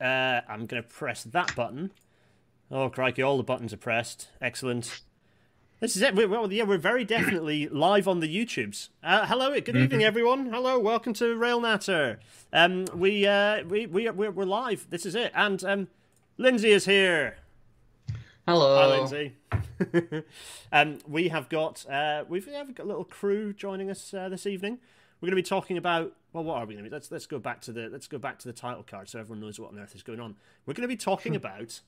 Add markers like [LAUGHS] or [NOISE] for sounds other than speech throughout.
Uh, I'm going to press that button. Oh, crikey, all the buttons are pressed. Excellent. This is it. We're, well, yeah, we're very definitely [CLEARS THROAT] live on the YouTubes. Uh, hello, good Mm-hmm. evening, everyone. Hello, welcome to Rail Natter. Um, we, uh, we, we, we're, we're live. This is it. And um, Lindsay is here. Hello. Hi, Lindsay. [LAUGHS] um, we have got uh, we've, yeah, we've got a little crew joining us uh, this evening. We're going to be talking about well, what are we going to be? Let's let's go back to the let's go back to the title card so everyone knows what on earth is going on. We're going to be talking about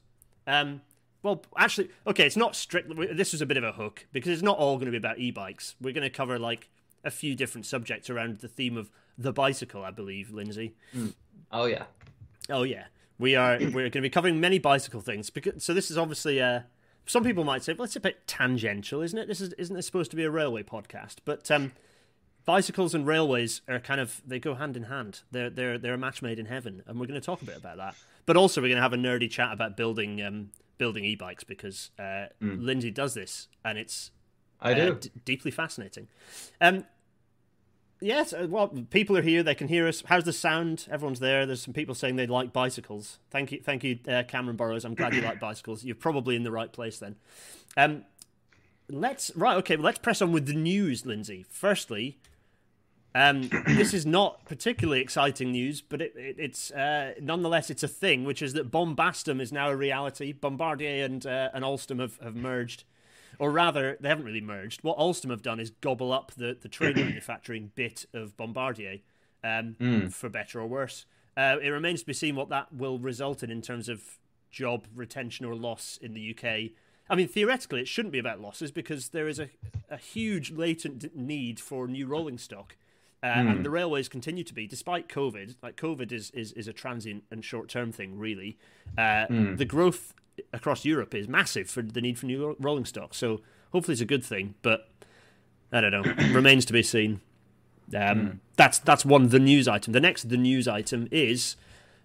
um, well, actually, okay, it's not strictly. This was a bit of a hook because it's not all going to be about e-bikes. We're going to cover like a few different subjects around the theme of the bicycle, I believe, Lindsay. Oh yeah. Oh yeah, we are. [CLEARS THROAT] We're going to be covering many bicycle things. Because so this is obviously. Uh, some people might say, "Well, it's a bit tangential, isn't it? This is isn't this supposed to be a railway podcast?" But um, bicycles and railways are kind of they go hand in hand. They're they're they're a match made in heaven, and we're going to talk a bit about that. But also, we're going to have a nerdy chat about building um, building e-bikes because uh, Lindsay does this, and it's I uh, do. d- deeply fascinating. Um, yes, uh, well, people are here. They can hear us. How's the sound? Everyone's there. There's some people saying they like bicycles. Thank you, thank you, uh, Cameron Burrows. I'm glad you like [CLEARS THROAT] bicycles. You're probably in the right place then. Um, let's right. Okay, well, let's press on with the news, Lindsay. Firstly. Um, [CLEARS THROAT] this is not particularly exciting news, but it, it, it's uh, nonetheless it's a thing, which is that Bombastum is now a reality. Bombardier and uh, and Alstom have, have merged, or rather, they haven't really merged. What Alstom have done is gobble up the, the train [CLEARS THROAT] manufacturing bit of Bombardier, um, for better or worse. Uh, it remains to be seen what that will result in in terms of job retention or loss in the UK. I mean, theoretically, it shouldn't be about losses because there is a, a huge latent need for new rolling stock. Uh, And the railways continue to be, despite COVID. Like COVID is is, is a transient and short term thing, really. Uh, The growth across Europe is massive for the need for new rolling stock. So hopefully, it's a good thing. But I don't know. [COUGHS] Remains to be seen. Um, That's that's one the news item. The next the news item is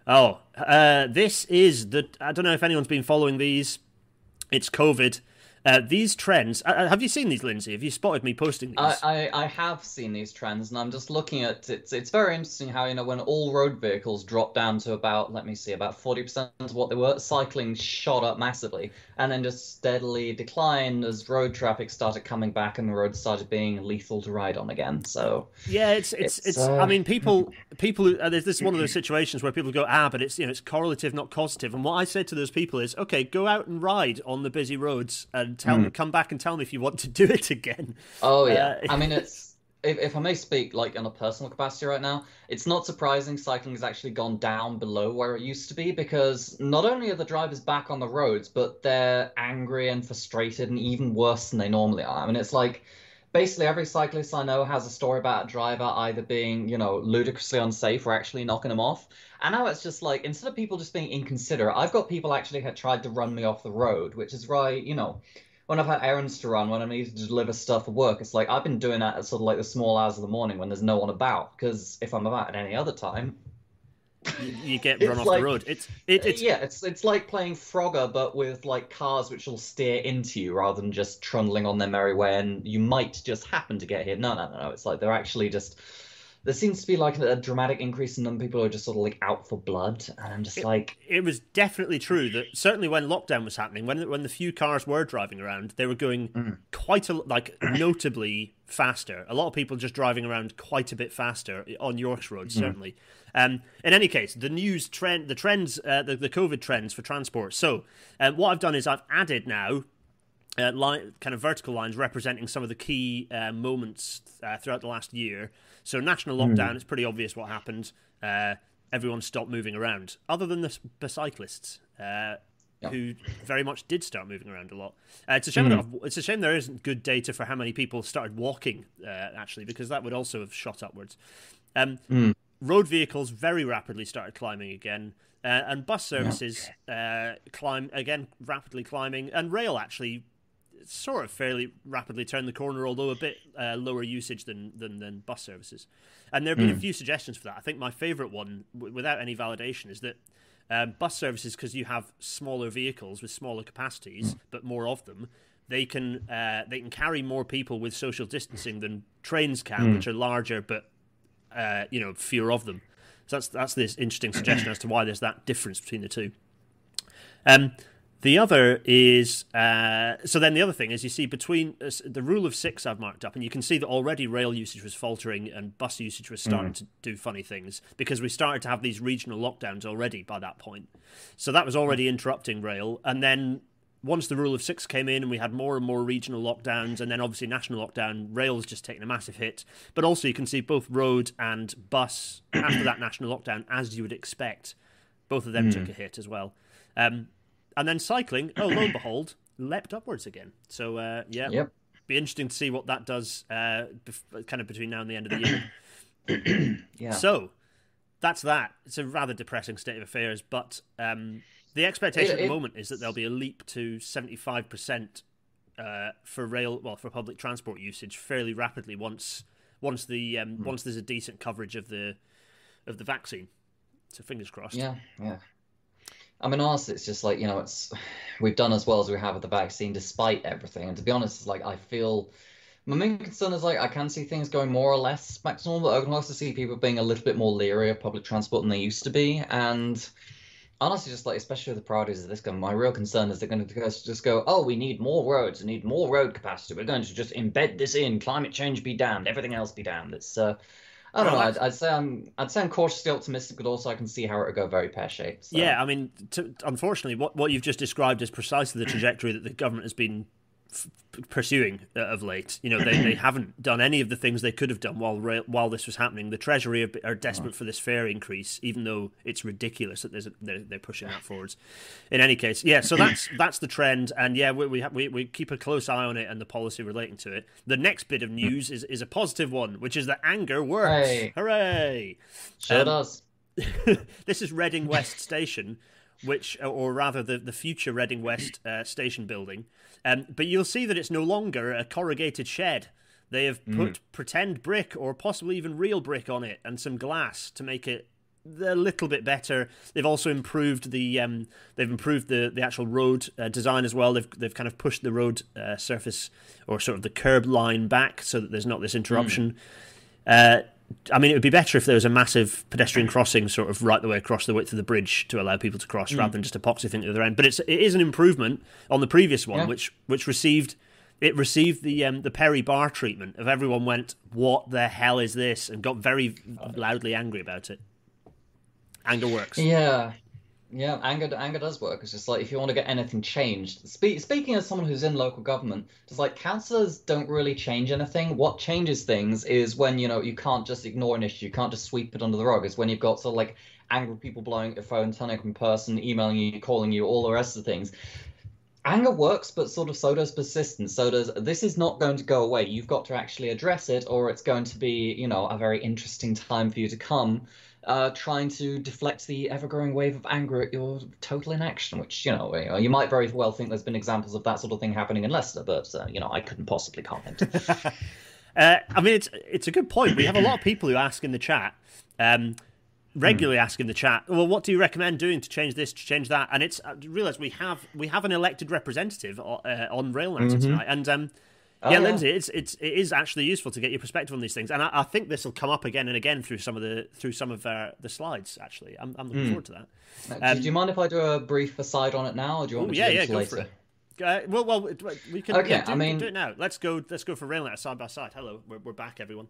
oh uh, this is the I don't know if anyone's been following these. It's COVID. Uh, these trends. Uh, have you seen these, Lindsay? Have you spotted me posting these? I, I, I have seen these trends, and I'm just looking at it's it's very interesting how you know when all road vehicles dropped down to about let me see about forty percent of what they were, cycling shot up massively, and then just steadily declined as road traffic started coming back and the roads started being lethal to ride on again. So Yeah, it's it's it's. It's, uh, I mean, people [LAUGHS] people. Uh, there's this is one of those situations where people go, ah, but it's you know it's correlative, not causative. And what I say to those people is, okay, go out and ride on the busy roads and tell Hmm. me, come back and tell me if you want to do it again. Oh yeah, Uh, I mean [LAUGHS] it's if, if I may speak like on a personal capacity right now, it's not surprising cycling has actually gone down below where it used to be because not only are the drivers back on the roads, but they're angry and frustrated and even worse than they normally are. I mean it's like basically every cyclist I know has a story about a driver either being, you know, ludicrously unsafe or actually knocking them off. And now it's just like instead of people just being inconsiderate, I've got people actually had tried to run me off the road, which is right, you know when I've had errands to run, when I needed to deliver stuff for work, it's like I've been doing that at sort of like the small hours of the morning when there's no one about. Because if I'm about at any other time, You, you get run off like- the road. It's it, uh, it's yeah, it's it's like playing Frogger but with like cars which will steer into you rather than just trundling on their merry way, and you might just happen to get hit. No, no, no, no. It's like they're actually just. There seems to be like a dramatic increase in them. People who are just sort of like out for blood, and I'm just like, it was definitely true that certainly when lockdown was happening, when when the few cars were driving around, they were going Mm. quite a like notably faster. A lot of people just driving around quite a bit faster on York's Road, Mm. certainly. Um, in any case, the news trend, the trends, uh, the the COVID trends for transport. So, um, what I've done is I've added now uh, line, kind of vertical lines representing some of the key uh, moments uh, throughout the last year. So national lockdown, it's pretty obvious what happened. Uh, everyone stopped moving around, other than the, the cyclists, uh, Yeah. who very much did start moving around a lot. Uh, it's a shame. that- It's a shame there isn't good data for how many people started walking, uh, actually, because that would also have shot upwards. Um, Road vehicles very rapidly started climbing again, uh, and bus services uh, climb again rapidly climbing, and rail actually sort of fairly rapidly turned the corner, although a bit uh, lower usage than, than than bus services. And there have been a few suggestions for that. I think my favourite one, w- without any validation, is that um, bus services, because you have smaller vehicles with smaller capacities, but more of them, they can uh, they can carry more people with social distancing than trains can, which are larger but uh, you know fewer of them. So that's that's this interesting suggestion as to why there's that difference between the two. Um, the other is uh, so then the other thing is you see between uh, the rule of six I've marked up, and you can see that already rail usage was faltering and bus usage was starting mm. to do funny things because we started to have these regional lockdowns already by that point. So that was already interrupting rail, and then once the rule of six came in and we had more and more regional lockdowns and then obviously national lockdown, rail's just taken a massive hit. But also you can see both road and bus after that national lockdown, as you would expect, both of them mm. took a hit as well. Um, and then cycling, oh lo and behold, leapt upwards again. So uh, yeah, yep. be interesting to see what that does, uh, bef- kind of between now and the end of the year. [CLEARS THROAT] yeah. So that's that. It's a rather depressing state of affairs, but um, the expectation it, it, at the moment is that there'll be a leap to seventy five percent uh, for rail, well, for public transport usage fairly rapidly once once the um, mm. once there's a decent coverage of the of the vaccine. So fingers crossed. Yeah, yeah. I mean, honestly, it's just like you know, it's [SIGHS] we've done as well as we have with the vaccine, despite everything. And to be honest, it's like I feel my main concern is like I can see things going more or less back to normal, but I can also see people being a little bit more leery of public transport than they used to be. And honestly, just like especially with the priorities of this government, my real concern is they're going to just go, oh, we need more roads, we need more road capacity. We're going to just embed this in. Climate change be damned, everything else be damned. It's uh, I don't know. I'd, I'd, say I'm I'd say I'm cautiously optimistic, but also I can see how it would go very pear shaped. So. Yeah, I mean, to, unfortunately, what what you've just described is precisely the [CLEARS THROAT] trajectory that the government has been f- pursuing uh, of late. You know, they, they [CLEARS THROAT] haven't done any of the things they could have done while while this was happening. The Treasury are, are desperate for this fare increase, even though it's ridiculous that there's a, they're, they're, pushing that forwards. In any case, yeah. So that's [CLEARS THROAT] that's the trend, and yeah, we we, ha- we, we keep a close eye on it and the policy relating to it. The next bit of news is is a positive one, which is that anger works. Hey. Hooray! Sure um, does. [LAUGHS] this is Reading West Station which, or rather, the, the future Reading West uh, station building. Um, but you'll see that it's no longer a corrugated shed. They have put mm. pretend brick or possibly even real brick on it and some glass to make it a little bit better. They've also improved the um, they've improved the, the actual road uh, design as well. They've they've kind of pushed the road uh, surface or sort of the curb line back so that there's not this interruption. Mm. Uh, I mean, it would be better if there was a massive pedestrian crossing sort of right the way across the width of the bridge to allow people to cross, mm. rather than just epoxy thing at the other end. But it's it is an improvement on the previous one, yeah. which which received it received the um, the Perry Barr treatment of everyone went, "What the hell is this?" and got very loudly angry about it. Anger works. Yeah, yeah, anger anger does work. It's just like if you want to get anything changed. Spe- speaking as someone who's in local government, just like councillors don't really change anything. What changes things is when you know you can't just ignore an issue, you can't just sweep it under the rug. Is when you've got sort of like angry people blowing at your phone, turning up in person, emailing you, calling you, all the rest of things. Anger works, but sort of so does persistence. So does this is not going to go away. You've got to actually address it, or it's going to be, you know, a very interesting time for you to come uh, trying to deflect the ever-growing wave of anger at your total inaction, which you know you might very well think there's been examples of that sort of thing happening in Leicester, but uh, you know I couldn't possibly comment. [LAUGHS] uh, I mean, it's it's a good point. We have a lot of people who ask in the chat. Um, regularly ask in the chat, well, what do you recommend doing to change this, to change that? And it's I realize we have we have an elected representative uh, on Rail mm-hmm. tonight, and um, Oh, yeah, yeah, Lindsay, it's it's it is actually useful to get your perspective on these things, and I, I think this will come up again and again through some of the through some of uh, the slides. Actually, I'm, I'm looking mm. forward to that. Uh, um, do, you mind if I do a brief aside on it now, or do you want ooh, me to yeah, do yeah, it later? Uh, well, well, we can. Okay, yeah, do, I mean, do it now. Let's go. Let's go for Railnet side by side. Hello, we're, we're back, everyone.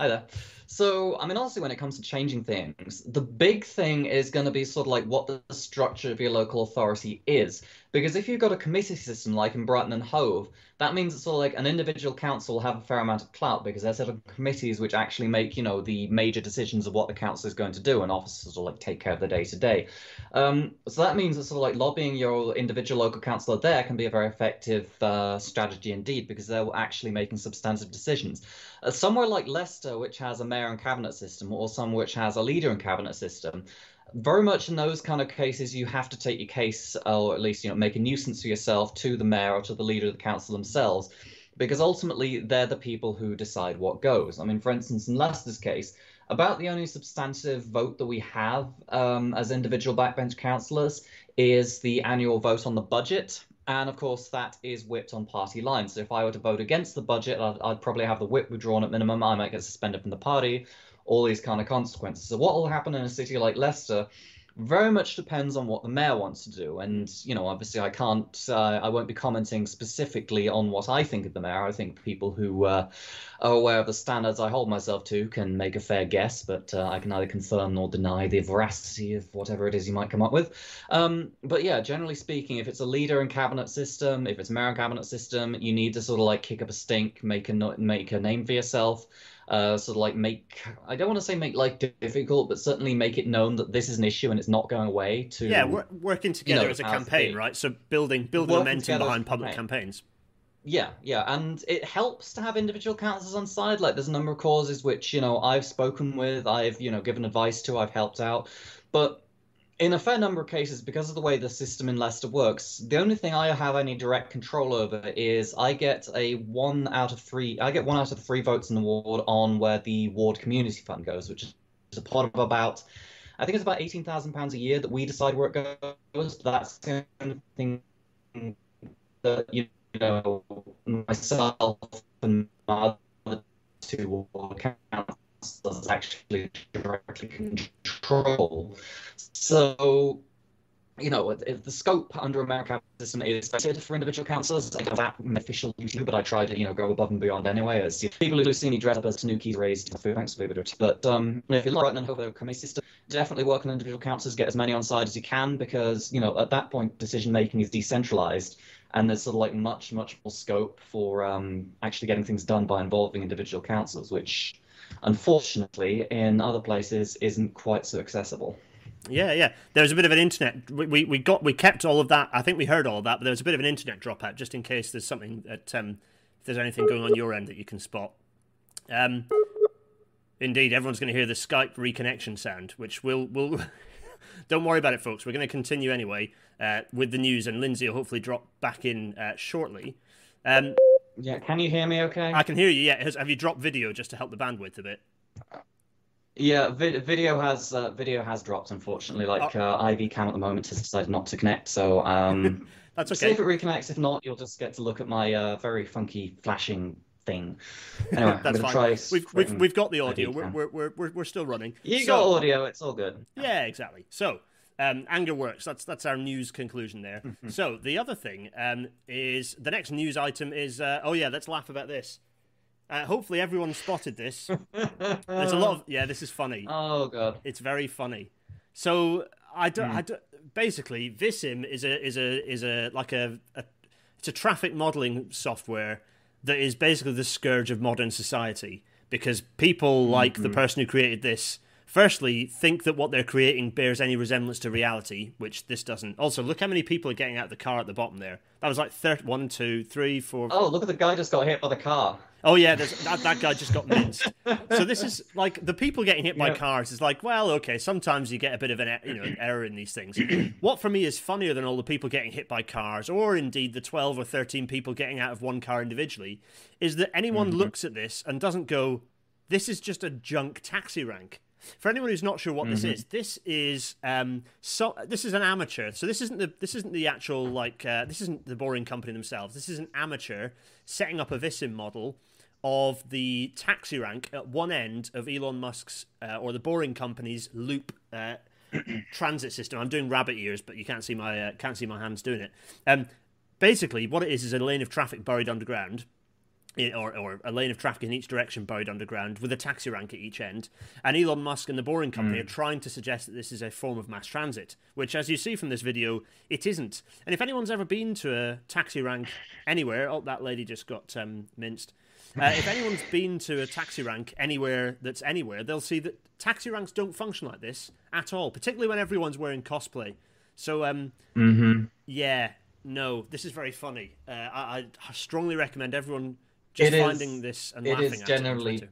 Hi there. So, I mean, honestly, when it comes to changing things, the big thing is going to be sort of like what the structure of your local authority is. Because if you've got a committee system like in Brighton and Hove, that means it's sort of like an individual council will have a fair amount of clout because there's of committees which actually make, you know, the major decisions of what the council is going to do, and officers will like take care of the day to day. So that means that sort of like lobbying your individual local councillor there can be a very effective uh, strategy indeed because they're actually making substantive decisions. Uh, somewhere like Leicester, which has a mayor and cabinet system, or some which has a leader and cabinet system, very much in those kind of cases, you have to take your case, or at least you know make a nuisance for yourself to the mayor or to the leader of the council themselves, because ultimately they're the people who decide what goes. I mean, for instance, in Leicester's case, about the only substantive vote that we have um, as individual backbench councillors is the annual vote on the budget. And of course, that is whipped on party lines. So if I were to vote against the budget, I'd, I'd probably have the whip withdrawn at minimum. I might get suspended from the party all these kind of consequences. So what will happen in a city like Leicester? Very much depends on what the mayor wants to do. And, you know, obviously I can't, uh, I won't be commenting specifically on what I think of the mayor. I think people who uh, are aware of the standards I hold myself to can make a fair guess, but uh, I can neither confirm nor deny the veracity of whatever it is you might come up with. Um, but yeah, generally speaking, if it's a leader and cabinet system, if it's a mayor and cabinet system, you need to sort of like kick up a stink, make a, make a name for yourself uh, sort of like make I don't want to say make life difficult, but certainly make it known that this is an issue and it's not going away. To yeah, we're working together you know, as a campaign, right? So building building momentum behind public campaign. campaigns. Yeah, yeah, and it helps to have individual councillors on side. Like, there's a number of causes which you know I've spoken with, I've you know given advice to, I've helped out, but in a fair number of cases, because of the way the system in Leicester works, the only thing I have any direct control over is I get a one out of three. I get one out of the three votes in the ward on where the ward community fund goes, which is a pot of about, I think it's about eighteen thousand pounds a year that we decide where it goes. That's the only thing that you know myself and my other two ward councillors actually directly control. So, you know, the scope under American system is limited for individual councillors. I don't have that official YouTube, but I try to, you know, go above and beyond anyway. As people who see me dress up as Tanuki raised food, thanks for it. But um, if you're writing over the system, definitely work on individual councillors, get as many on side as you can, because you know at that point decision making is decentralized and there's sort of like much much more scope for um, actually getting things done by involving individual councillors, which unfortunately in other places isn't quite so accessible. Yeah, yeah. There was a bit of an internet. We, we, got we kept all of that. I think we heard all of that, but there was a bit of an internet dropout just in case there's something that um, if there's anything going on your end that you can spot. Um, indeed, everyone's going to hear the Skype reconnection sound, which will will. [LAUGHS] Don't worry about it, folks. We're going to continue anyway uh, with the news, and Lindsay will hopefully drop back in uh, shortly. Um, yeah, can you hear me? Okay. I can hear you. Yeah, have you dropped video just to help the bandwidth a bit? Yeah, vi- video has uh, video has dropped unfortunately. Like oh. uh, iVCam at the moment has decided not to connect, so um, [LAUGHS] that's okay. See if it reconnects. If not, you'll just get to look at my uh, very funky flashing thing. [LAUGHS] Anyway, that's fine. Try we've, we've, we've got the audio. We're, we're, we're, we're still running. You so, got audio. It's all good. Yeah, exactly. So. Um, anger works. That's that's our news conclusion there. Mm-hmm. So the other thing um, is the next news item is uh, oh yeah, let's laugh about this. Uh, hopefully, everyone spotted this. There's a lot of yeah. This is funny. [LAUGHS] Oh god, it's very funny. So I don't. Mm. I don't basically, Vissim is a is a is a like a, a it's a traffic modeling software that is basically the scourge of modern society because people like mm-hmm. the person who created this firstly think that what they're creating bears any resemblance to reality, which this doesn't. Also, look how many people are getting out of the car at the bottom there. That was like 30, one, two, three, four. Oh, look at the guy just got hit by the car. Oh yeah, that that guy just got minced. [LAUGHS] so this is like the people getting hit by yeah. cars is like, well, okay, sometimes you get a bit of an you know an error in these things. [CLEARS THROAT] what for me is funnier than all the people getting hit by cars, or indeed the twelve or thirteen people getting out of one car individually, is that anyone mm-hmm. looks at this and doesn't go, "This is just a junk taxi rank." For anyone who's not sure what mm-hmm. this is, this is um, so this is an amateur. So this isn't the this isn't the actual like uh, this isn't the boring company themselves. This is an amateur setting up a Vissim model of the taxi rank at one end of Elon Musk's uh, or the boring company's loop uh, [CLEARS THROAT] transit system. I'm doing rabbit ears, but you can't see my uh, can't see my hands doing it. Um, basically, what it is is a lane of traffic buried underground or, or a lane of traffic in each direction buried underground with a taxi rank at each end. And Elon Musk and the Boring Company mm. are trying to suggest that this is a form of mass transit, which, as you see from this video, it isn't. And if anyone's ever been to a taxi rank anywhere, oh, that lady just got um, minced. [LAUGHS] Uh, if anyone's been to a taxi rank anywhere that's anywhere, they'll see that taxi ranks don't function like this at all, particularly when everyone's wearing cosplay. So, um, mm-hmm. yeah, no, this is very funny. Uh, I, I strongly recommend everyone just it finding is, this and it is generally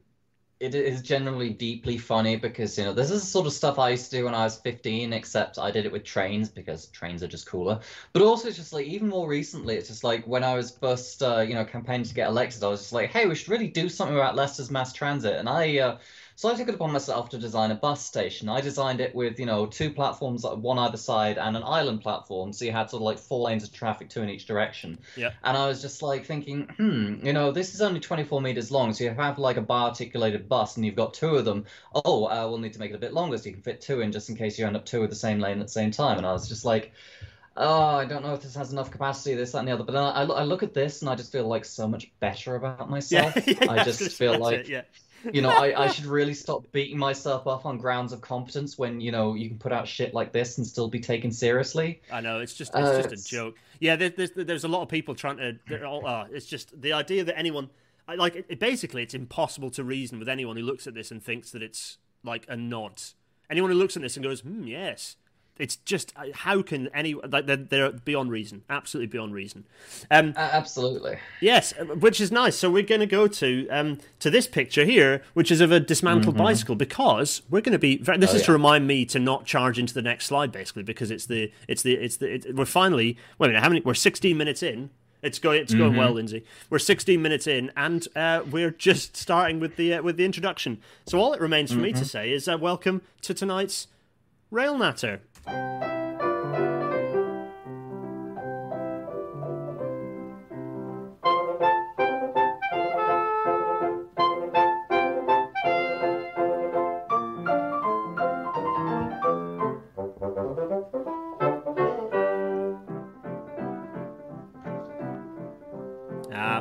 it is generally deeply funny because you know this is the sort of stuff I used to do when I was 15, except I did it with trains because trains are just cooler. But also, it's just like even more recently, it's just like when I was first uh, you know campaigning to get elected, I was just like, hey, we should really do something about Leicester's mass transit, and I. Uh, So I took it upon myself to design a bus station. I designed it with, you know, two platforms, one either side, and an island platform. So you had sort of like four lanes of traffic, two in each direction. Yeah. And I was just like thinking, hmm, you know, this is only 24 meters long. So you have like a bi-articulated bus, and you've got two of them. Oh, uh, we'll need to make it a bit longer so you can fit two in, just in case you end up two with the same lane at the same time. And I was just like oh, I don't know if this has enough capacity, this, that, and the other. But then I, I look at this and I just feel like so much better about [LAUGHS] myself. Yeah, yeah, I just feel like, it, yeah. You know, I, I [LAUGHS] should really stop beating myself up on grounds of competence when, you know, you can put out shit like this and still be taken seriously. I know it's just it's Uh, just a it's- joke. Yeah, there, there's there's a lot of people trying to. They're all, uh, it's just the idea that anyone like it, basically it's impossible to reason with anyone who looks at this and thinks that it's like a nod. Anyone who looks at this and goes, "Hmm, yes." It's just uh, how can any like they're, they're beyond reason, absolutely beyond reason. Um, Uh, absolutely. Yes, uh, which is nice. So we're going to go to um, to this picture here, which is of a dismantled bicycle, because we're going to be. This Mm-hmm. Oh, is to remind me to not charge into the next slide, basically, because it's the it's the it's the it, we're finally. Wait a minute, how many? We're 16 minutes in. It's going it's going Mm-hmm. well, Lindsay. We're 16 minutes in, and uh, we're just starting with the uh, with the introduction. So all it remains for me Mm-hmm. to say is uh, welcome to tonight's Rail Natter. Ah,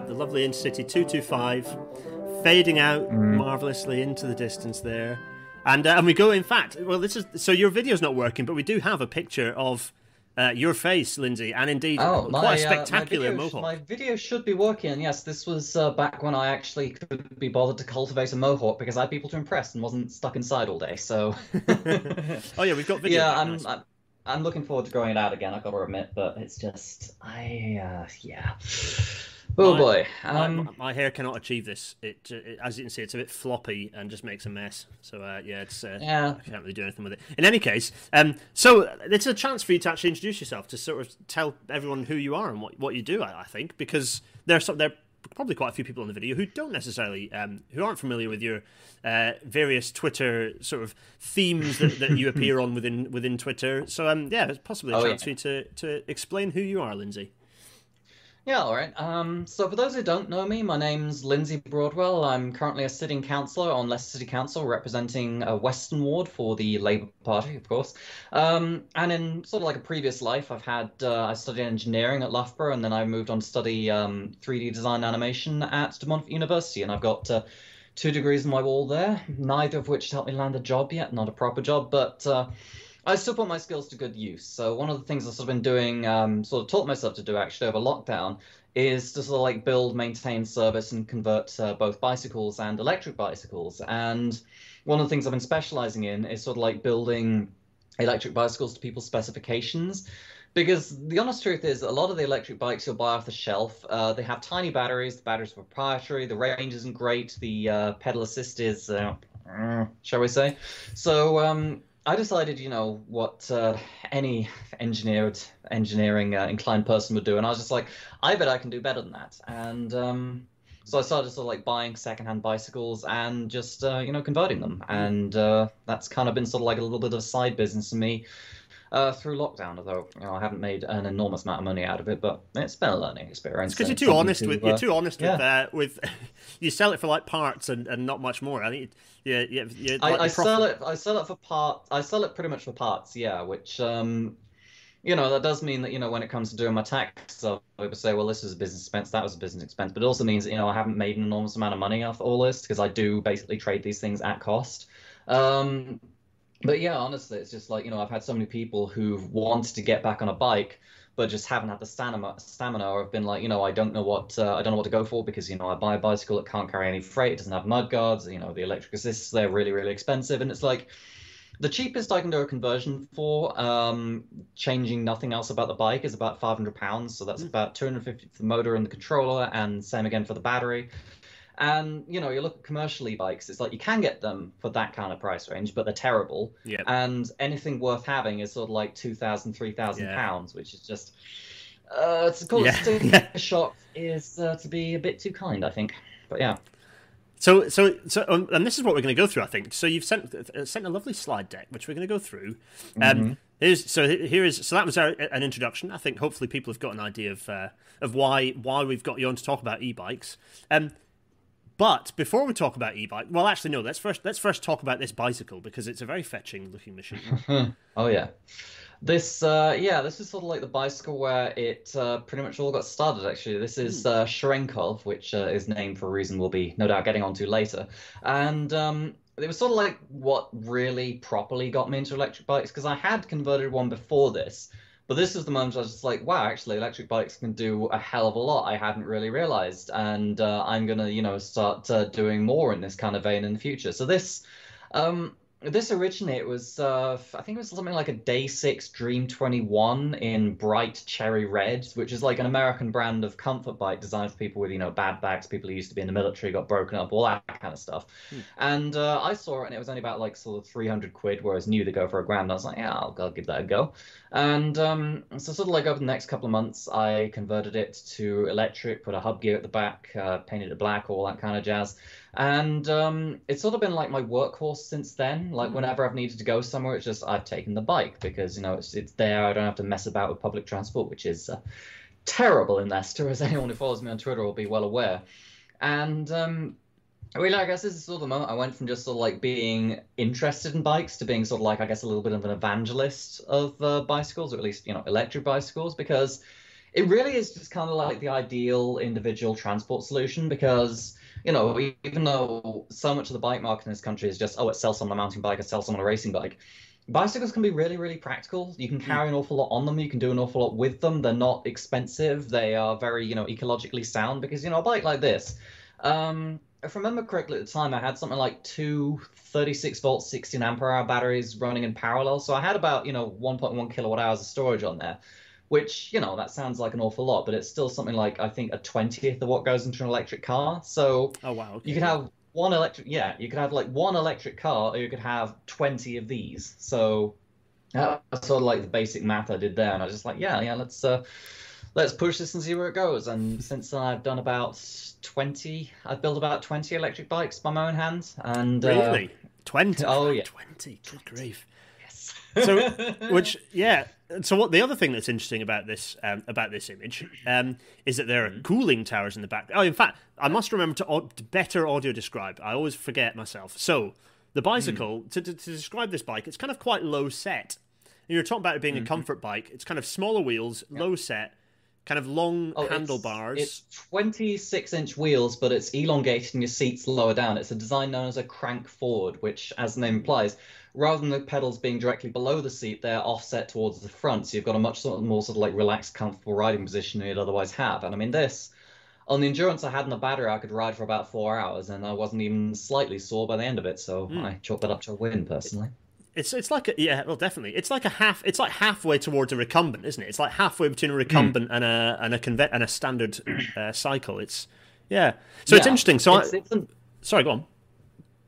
the lovely Intercity 225 fading out marvelously into the distance there. And, uh, and we go, in fact, well, this is so your video's not working, but we do have a picture of uh, your face, Lindsay, and indeed Oh, my, quite a uh, spectacular my video, mohawk. My video should be working. Yes, this was uh, back when I actually could be bothered to cultivate a mohawk because I had people to impress and wasn't stuck inside all day. So, [LAUGHS] [LAUGHS] Oh, yeah, we've got video. yeah, I'm. I'm I'm looking forward to growing it out again. I've got to admit, but it's just I uh, yeah. Oh My- boy. My- Um, my, my hair cannot achieve this. It, uh, it, as you can see, it's a bit floppy and just makes a mess. So uh, yeah, it's uh, yeah. I can't really do anything with it. In any case, um, so it's a chance for you to actually introduce yourself to sort of tell everyone who you are and what, what you do. I, I think because there's some, there are probably quite a few people in the video who don't necessarily um, who aren't familiar with your uh, various Twitter sort of themes that, that you [LAUGHS] appear on within within Twitter. So um, yeah, it's possibly a Oh, chance yeah. for you to to explain who you are, Lindsay. Yeah, all right. Um, so for those who don't know me, my name's Lindsay Broadwell. I'm currently a sitting councillor on Leicester City Council, representing a Western Ward for the Labour Party, of course. Um, and in sort of like a previous life, I've had uh, I studied engineering at Loughborough, and then I moved on to study um, 3D design animation at De Montfort University, and I've got uh, two degrees on my wall there, neither of which helped me land a job yet, not a proper job, but. Uh, I still put my skills to good use. So one of the things I've sort of been doing, um, sort of taught myself to do actually over lockdown, is to sort of like build, maintain, service, and convert uh, both bicycles and electric bicycles. And one of the things I've been specializing in is sort of like building electric bicycles to people's specifications. Because the honest truth is, a lot of the electric bikes you'll buy off the shelf, uh, they have tiny batteries. The batteries are proprietary. The range isn't great. The uh, pedal assist is, uh, uh, shall we say? So um, I decided, you know, what uh, any engineered, engineering uh, inclined person would do, and I was just like, I bet I can do better than that. And um, so I started sort of like buying secondhand bicycles and just, uh, you know, converting them, and uh, that's kind of been sort of like a little bit of a side business for me. Uh, through lockdown, although you know I haven't made an enormous amount of money out of it, but it's been a learning experience. Because you're and too honest to, with uh, you're too honest with uh, with [LAUGHS] you sell it for like parts and, and not much more. I think yeah yeah yeah. I, like I sell it. I sell it for parts. I sell it pretty much for parts. Yeah, which um, you know, that does mean that you know when it comes to doing my tax, I would say, well, this was a business expense, that was a business expense, but it also means that you know I haven't made an enormous amount of money off all this because I do basically trade these things at cost. Um, but yeah, honestly, it's just like you know I've had so many people who've wanted to get back on a bike. But just haven't had the stamina, stamina, or have been like, you know, I don't know what uh, I don't know what to go for because you know I buy a bicycle that can't carry any freight, it doesn't have mud guards, you know, the electric assists they're really really expensive, and it's like, the cheapest I can do a conversion for, um, changing nothing else about the bike, is about five hundred pounds. So that's about two hundred fifty for the motor and the controller, and same again for the battery. And you know, you look at commercial e-bikes, it's like you can get them for that kind of price range, but they're terrible. Yeah. And anything worth having is sort of like two thousand, three thousand Yeah. pounds, which is just. Uh, to call Yeah, it [LAUGHS] yeah. shock is uh, to be a bit too kind, I think. But yeah. So, so, so, um, and this is what we're going to go through. I think. So, you've sent uh, sent a lovely slide deck, which we're going to go through. Um, mm-hmm. here's, so here is so that was our, an introduction. I think hopefully people have got an idea of uh, of why why we've got you on to talk about e-bikes. Um, but before we talk about e-bike, well, actually, no. Let's first let's first talk about this bicycle because it's a very fetching looking machine. [LAUGHS] oh yeah. This, uh, yeah, this is sort of like the bicycle where it uh, pretty much all got started. Actually, this is hmm. uh, Sharenkov, which uh, is named for a reason we'll be no doubt getting onto later, and um, it was sort of like what really properly got me into electric bikes because I had converted one before this, but this is the moment I was just like, wow, actually, electric bikes can do a hell of a lot I hadn't really realized, and uh, I'm gonna, you know, start uh, doing more in this kind of vein in the future. So this. Um, this originated was uh, I think it was something like a Day Six Dream Twenty One in bright cherry red, which is like an American brand of comfort bike designed for people with you know bad backs, people who used to be in the military, got broken up, all that kind of stuff. Hmm. And uh, I saw it and it was only about like sort of three hundred quid, whereas new they go for a grand. I was like, yeah, I'll, I'll give that a go. And um, so sort of like over the next couple of months, I converted it to electric, put a hub gear at the back, uh, painted it black, all that kind of jazz and um, it's sort of been like my workhorse since then. Like mm-hmm. whenever I've needed to go somewhere, it's just I've taken the bike because you know it's it's there. I don't have to mess about with public transport, which is uh, terrible in Leicester, [LAUGHS] as anyone who follows me on Twitter will be well aware. And um, really, I guess this is sort of the moment I went from just sort of like being interested in bikes to being sort of like I guess a little bit of an evangelist of uh, bicycles, or at least you know electric bicycles, because it really is just kind of like the ideal individual transport solution because you know, even though so much of the bike market in this country is just, oh, it sells someone a mountain bike, it sells someone a racing bike. Bicycles can be really, really practical. You can hmm. carry an awful lot on them. You can do an awful lot with them. They're not expensive. They are very, you know, ecologically sound because, you know, a bike like this, um, if I remember correctly at the time, I had something like two 36 volt, 16 ampere hour batteries running in parallel. So I had about, you know, 1.1 kilowatt hours of storage on there which you know that sounds like an awful lot, but it's still something like I think a twentieth of what goes into an electric car. So oh wow, okay. you could have one electric, yeah, you could have like one electric car, or you could have twenty of these. So that's sort of like the basic math I did there, and I was just like, yeah, yeah, let's uh, let's push this and see where it goes. And since then, I've done about twenty. I've built about twenty electric bikes by my own hands, and really uh, twenty. Oh yeah, twenty. Good grief. Yes. So, [LAUGHS] which yeah, so what the other thing that's interesting about this um, about this image um, is that there are mm-hmm. cooling towers in the back. Oh, in fact, I must remember to, to better audio describe. I always forget myself. So the bicycle mm. to, to, to, describe this bike, it's kind of quite low set. And you're talking about it being mm-hmm. a comfort bike. It's kind of smaller wheels, low set, kind of long oh, handlebars. It's, it's 26 inch wheels, but it's elongated and your seats lower down. It's a design known as a crank forward, which, as the name implies, rather than the pedals being directly below the seat, they're offset towards the front. So you've got a much sort of more sort of like relaxed, comfortable riding position than you'd otherwise have. And I mean, this on the endurance I had in the battery, I could ride for about four hours, and I wasn't even slightly sore by the end of it. So mm. I chalked that up to a win personally. It's it's like a, yeah, well, definitely. It's like a half. It's like halfway towards a recumbent, isn't it? It's like halfway between a recumbent mm. and a and a conve- and a standard uh, cycle. It's yeah. So yeah, it's interesting. So it's, I, it's an, sorry, go on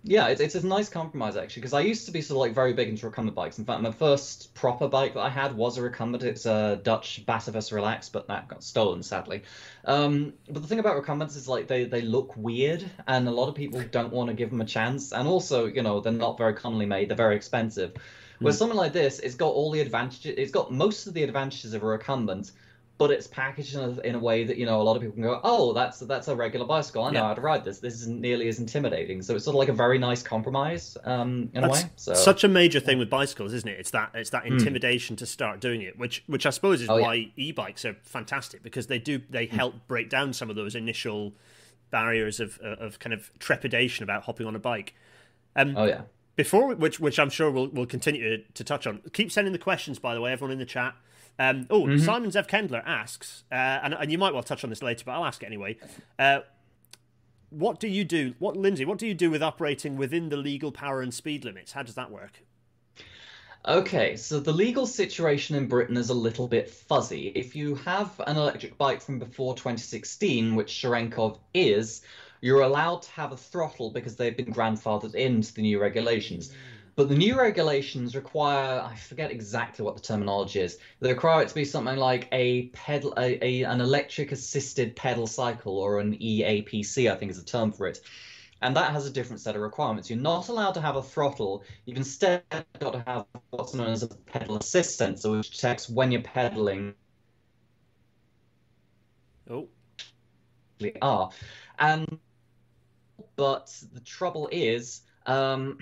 yeah, it's, it's a nice compromise actually because I used to be sort of like very big into recumbent bikes. In fact, my first proper bike that I had was a recumbent. It's a Dutch Batavus Relax, but that got stolen sadly. Um, but the thing about recumbents is like they, they look weird, and a lot of people don't want to give them a chance. And also, you know, they're not very commonly made. They're very expensive. Whereas mm. something like this, it's got all the advantages. It's got most of the advantages of a recumbent, but it's packaged in a, in a, way that you know a lot of people can go, oh, that's that's a regular bicycle. I know yeah. how to ride this. This isn't nearly as intimidating. So it's sort of like a very nice compromise um, in that's a way. So such a major thing with bicycles, isn't it? It's that it's that hmm. intimidation mm. to start doing it, which which I suppose is oh, why yeah. e-bikes are fantastic because they do they hmm. help break down some of those initial barriers of of kind of trepidation about hopping on a bike. Um, oh yeah. Before which which I'm sure we'll we'll continue to touch on. Keep sending the questions, by the way, everyone in the chat. Um, oh, mm-hmm. Simon Zev Kendler asks, uh, and, and, you might well touch on this later, but I'll ask it anyway. Uh, what do you do? What Lindsay? What do you do with operating within the legal power and speed limits? How does that work? Okay, so the legal situation in Britain is a little bit fuzzy. If you have an electric bike from before 2016, which Sharenkov is, you're allowed to have a throttle because they've been grandfathered into the new regulations. But the new regulations require, I forget exactly what the terminology is, they require it to be something like a pedal, a, a, an electric assisted pedal cycle or an EAPC, I think is the term for it. and that has a different set of requirements. You're not allowed to have a throttle. You've instead got to have what's known as a pedal assist sensor, which detects when you're pedaling. Oh. We are. And but the trouble is, um,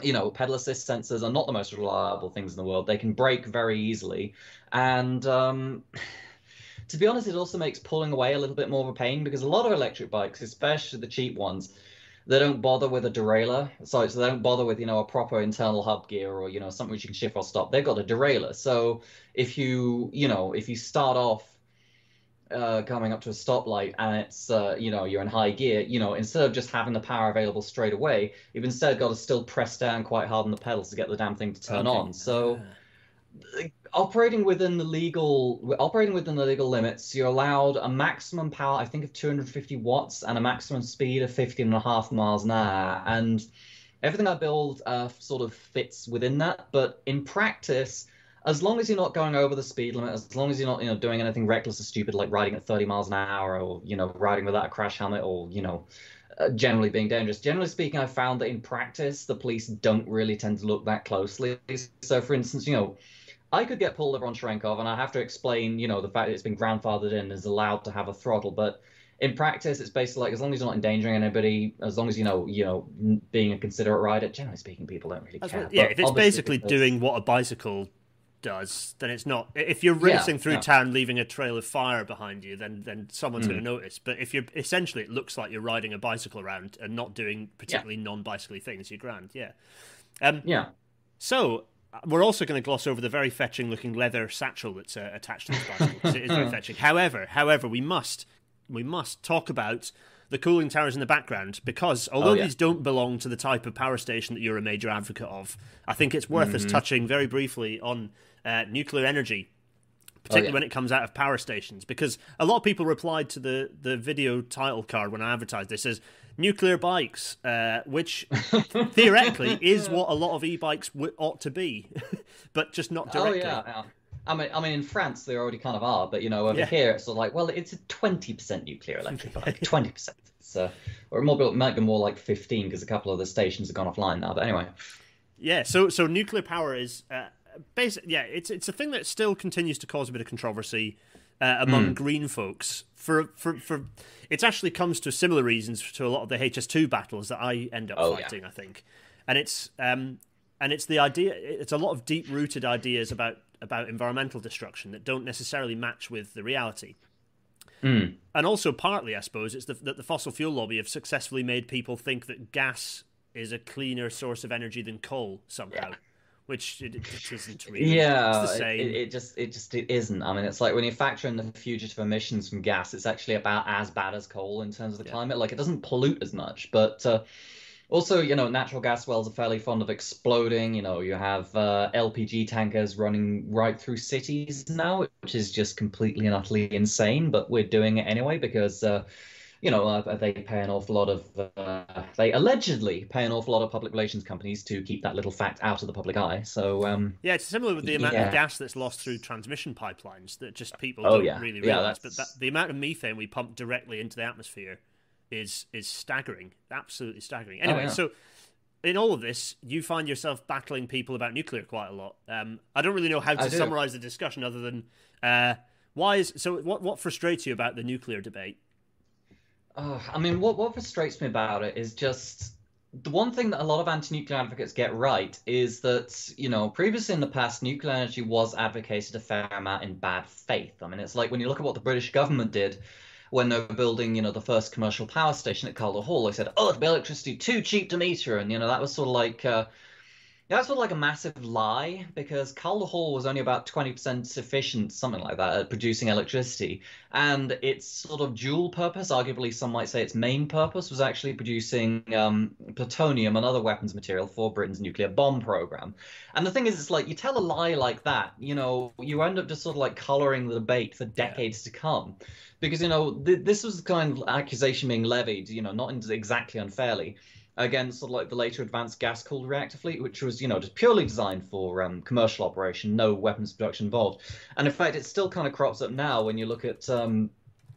you know, pedal assist sensors are not the most reliable things in the world. They can break very easily, and um, [SIGHS] to be honest, it also makes pulling away a little bit more of a pain because a lot of electric bikes, especially the cheap ones, they don't bother with a derailleur. So, so they don't bother with you know a proper internal hub gear or you know something which you can shift or stop. They've got a derailleur. So if you you know if you start off uh, coming up to a stoplight and it's uh, you know you're in high gear, you know instead of just having the power available straight away, you've instead got to still press down quite hard on the pedals to get the damn thing to turn Okay. on. So operating within the legal operating within the legal limits, you're allowed a maximum power I think of 250 watts and a maximum speed of 15 and a half miles an hour and everything I build uh, sort of fits within that. But in practice, as long as you're not going over the speed limit, as long as you're not, you know, doing anything reckless or stupid like riding at 30 miles an hour or, you know, riding without a crash helmet or, you know, uh, generally being dangerous. Generally speaking, I've found that in practice, the police don't really tend to look that closely. So, for instance, you know, I could get pulled over on Shrenkov and I have to explain, you know, the fact that it's been grandfathered in and is allowed to have a throttle, but in practice, it's basically like as long as you're not endangering anybody, as long as you know, you know, being a considerate rider. Generally speaking, people don't really care. what- yeah, But if it's basically because- doing what a bicycle does, then it's not. If you're Yeah, racing through yeah. town, leaving a trail of fire behind you, then then someone's Mm. going to notice. But if you're essentially, it looks like you're riding a bicycle around and not doing particularly non-bicycly things. You're grand, yeah. Um, yeah, so uh, we're also going to gloss over the very fetching-looking leather satchel that's uh, attached to this bicycle 'cause it is very [LAUGHS] fetching. However, however, we must we must talk about the cooling towers in the background because although Oh, yeah. these don't belong to the type of power station that you're a major advocate of, I think it's worth Mm-hmm. us touching very briefly on uh, nuclear energy. Particularly Oh, yeah. when it comes out of power stations, because a lot of people replied to the, the video title card when I advertised this as nuclear bikes, uh, which [LAUGHS] theoretically is what a lot of e-bikes w- ought to be, [LAUGHS] but just not oh directly. yeah, yeah. I mean, I mean, in France they already kind of are, but you know, over Yeah. here it's sort of like, well, it's a twenty percent nuclear electric bike, [LAUGHS] twenty percent. So, or it might be, it might be more like fifteen because a couple of the stations have gone offline now. But anyway, Yeah, so so nuclear power is uh, basic. Yeah, it's it's a thing that still continues to cause a bit of controversy uh, among Hmm. green folks. For for for, it actually comes to similar reasons to a lot of the HS2 battles that I end up Oh, yeah. fighting. I think, and it's um and it's the idea. It's a lot of deep rooted ideas about about environmental destruction that don't necessarily match with the reality. Mm. And also, partly, I suppose, it's the, that the fossil fuel lobby have successfully made people think that gas is a cleaner source of energy than coal somehow, Yeah. Which it, it isn't really. Yeah, it's the it- same. It, it just it just it isn't. I mean, it's like when you factor in the fugitive emissions from gas, it's actually about as bad as coal in terms of the Yeah. climate. Like it doesn't pollute as much, but uh, also you know natural gas wells are fairly fond of exploding. You know, you have uh, LPG tankers running right through cities now, which is just completely and utterly insane. But we're doing it anyway because. Uh, you know, uh, they pay an awful lot of, uh, they allegedly pay an awful lot of public relations companies to keep that little fact out of the public eye. So, um, yeah, it's similar with the amount Yeah. of gas that's lost through transmission pipelines that just people Oh, don't yeah. really Yeah, realize. But that, the amount of methane we pump directly into the atmosphere is is staggering, absolutely staggering. Anyway, Oh, yeah. so in all of this, you find yourself battling people about nuclear quite a lot. Um, I don't really know how to summarize the discussion other than uh, why is so. What what frustrates you about the nuclear debate? Oh, I mean, what what frustrates me about it is just the one thing that a lot of anti-nuclear advocates get right is that, you know, previously in the past, nuclear energy was advocated a fair amount in bad faith. I mean, it's like when you look at what the British government did when they were building, you know, the first commercial power station at Calder Hall, they said, "Oh, it'll be electricity too cheap to meter," and you know, that was sort of like. Uh, yeah, that's sort of like a massive lie because Calder Hall was only about 20% efficient, something like that, at producing electricity. And its sort of dual purpose, arguably some might say its main purpose, was actually producing um, plutonium and other weapons material for Britain's nuclear bomb program. And the thing is, it's like you tell a lie like that, you know, you end up just sort of like coloring the debate for decades to come. Because, you know, th- this was the kind of accusation being levied, you know, not in- exactly unfairly against sort of like the later advanced gas cooled reactor fleet, which was, you know, just purely designed for um, commercial operation, no weapons production involved. And in fact, it still kind of crops up now when you look at um,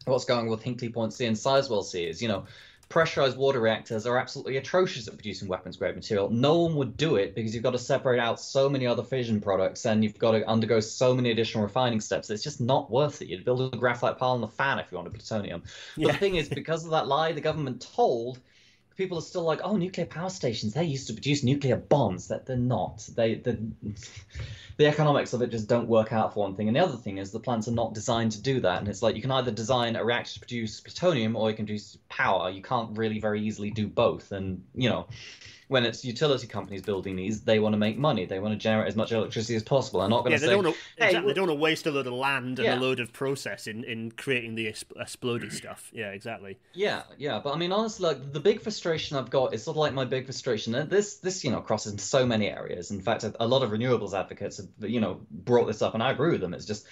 what's going on with Hinkley Point C and Sizewell C. Is, you know, pressurized water reactors are absolutely atrocious at producing weapons grade material. No one would do it because you've got to separate out so many other fission products and you've got to undergo so many additional refining steps. It's just not worth it. You'd build a graphite pile in the fan if you wanted plutonium. But Yeah. the thing is, because of that lie, the government told people are still like, oh, nuclear power stations, they used to produce nuclear bombs. That they're not. They the the economics of it just don't work out for one thing. And the other thing is the plants are not designed to do that. And it's like you can either design a reactor to produce plutonium or you can produce power. You can't really very easily do both. And you know, when it's utility companies building these, they want to make money. They want to generate as much electricity as possible. I'm not going Yeah, to they say don't want to. "Hey, exactly, they don't want to waste a load of land and Yeah. a load of process in, in creating the exp- explodey [CLEARS THROAT] stuff. Yeah, exactly. Yeah, yeah, but I mean, honestly, like the big frustration I've got is sort of like my big frustration. And this, this, you know, crosses in so many areas. In fact, a, a lot of renewables advocates have, you know, brought this up, and I agree with them. It's just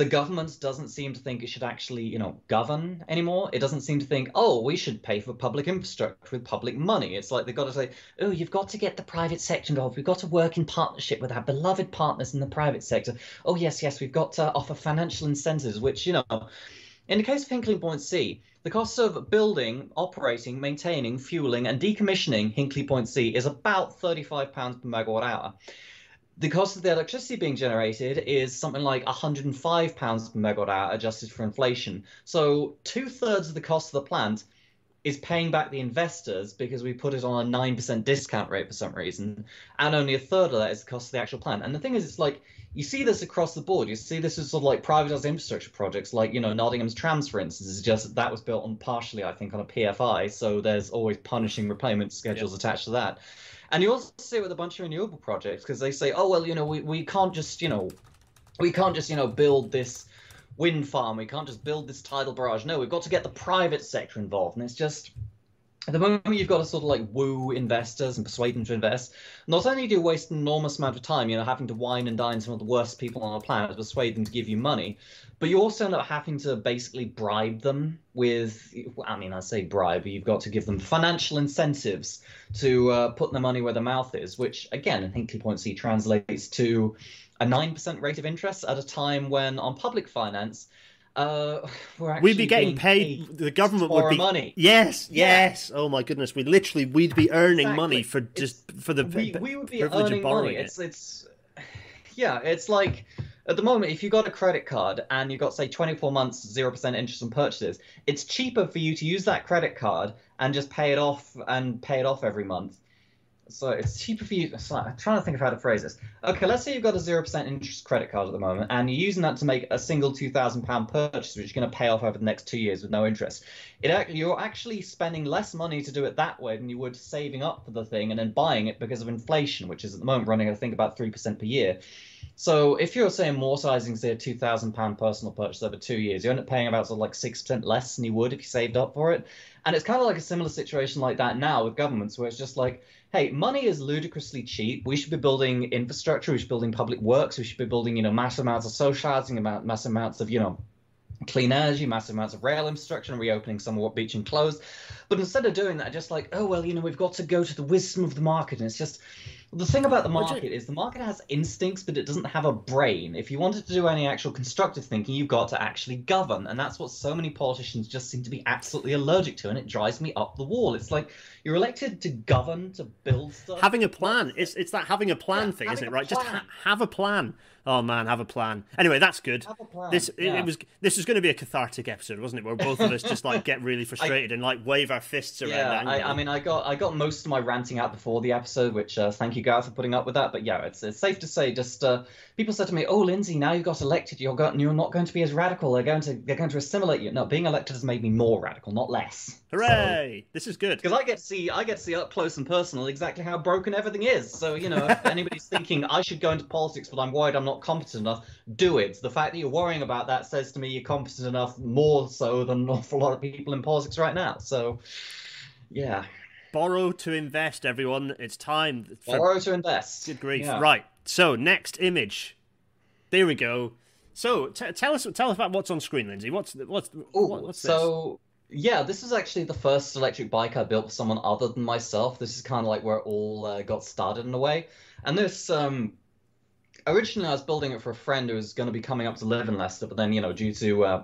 the government doesn't seem to think it should actually, you know, govern anymore. It doesn't seem to think, oh, we should pay for public infrastructure with public money. It's like they've got to say, oh, you've got to get the private sector involved. We've got to work in partnership with our beloved partners in the private sector. Oh, yes, yes, we've got to offer financial incentives, which, you know, in the case of Hinkley Point C, the cost of building, operating, maintaining, fueling, and decommissioning Hinkley Point C is about £35 per megawatt hour. The cost of the electricity being generated is something like £105 per megawatt hour adjusted for inflation. So two thirds of the cost of the plant is paying back the investors because we put it on a 9% discount rate for some reason, and only a third of that is the cost of the actual plant. And the thing is, it's like you see this across the board. You see this as sort of like privatized infrastructure projects, like you know Nottingham's trams, for instance, is just that was built on partially, I think, on a PFI, so there's always punishing repayment schedules attached to that. And you also see it with a bunch of renewable projects because they say, oh well, you know, we, we can't just you know, we can't just you know build this wind farm. We can't just build this tidal barrage. No, we've got to get the private sector involved, and it's just at the moment you've got to sort of like woo investors and persuade them to invest. Not only do you waste an enormous amount of time, you know, having to wine and dine some of the worst people on the planet to persuade them to give you money, but you also end up having to basically bribe them with, I mean, I say bribe, but you've got to give them financial incentives to uh, put their money where their mouth is, which again, in Hinkley Point C translates to a 9% rate of interest at a time when on public finance, uh, [LAUGHS] we're actually We'd be getting being paid. The government would be. money. Yes, Yeah. yes. Oh my goodness, we literally we'd be earning money for just for the we, we would be privilege earning of borrowing money. it. It's it's [SIGHS] yeah, it's like at the moment if you got a credit card and you got say 24 months zero percent interest on purchases, it's cheaper for you to use that credit card and just pay it off and pay it off every month. So it's cheaper for you. So I'm trying to think of how to phrase this. Okay, let's say you've got a zero percent interest credit card at the moment, and you're using that to make a single two thousand pound purchase, which you're going to pay off over the next two years with no interest. It you're actually spending less money to do it that way than you would saving up for the thing and then buying it because of inflation, which is at the moment running I think about three percent per year. So if you're say amortizing say a two thousand pound personal purchase over two years, you end up paying about sort of like six percent less than you would if you saved up for it. And it's kind of like a similar situation like that now with governments, where it's just like, hey, money is ludicrously cheap. We should be building infrastructure. We should be building public works. We should be building, you know, massive amounts of socializing, amount, massive amounts of, you know, clean energy, massive amounts of rail infrastructure, and reopening some of what Beeching closed. But instead of doing that, just like, oh well, you know, we've got to go to the wisdom of the market, and it's just the thing about the market is the market has instincts, but it doesn't have a brain. If you wanted to do any actual constructive thinking, you've got to actually govern, and that's what so many politicians just seem to be absolutely allergic to, and it drives me up the wall. It's like you're elected to govern, to build stuff. having a plan. It's it's that having a plan Yeah, thing, isn't it? Right? Just ha- have a plan. Oh man, have a plan. Anyway, that's good. Have a plan, This it, yeah. it was this was going to be a cathartic episode, wasn't it? Where both of us just like get really [LAUGHS] frustrated and like wave our fists around. Yeah, I. I mean, I got I got most of my ranting out before the episode, which uh, thank you, Gareth, for putting up with that. But yeah, it's, it's safe to say, just uh, people said to me, "Oh, Lindsay, now you got elected, you're go- you're not going to be as radical. They're going to they're going to assimilate you." No, being elected has made me more radical, not less. Hooray! This is good. Because I get see I get to see up close and personal exactly how broken everything is. So you know, if [LAUGHS] anybody's thinking I should go into politics, but I'm worried I'm not competent enough, do it. The fact that you're worrying about that says to me you're competent enough, more so than an awful lot of people in politics right now. So, yeah. Borrow to invest, everyone. It's time. For... Borrow to invest. Good grief! Yeah. Right. So next image. There we go. So t- tell us tell us about what's on screen, Lindsay. What's what's Ooh, what's this? so yeah, this is actually the first electric bike I built for someone other than myself. This is kind of like where it all uh, got started in a way. And this, um, originally I was building it for a friend who was going to be coming up to live in Leicester, but then you know due to uh,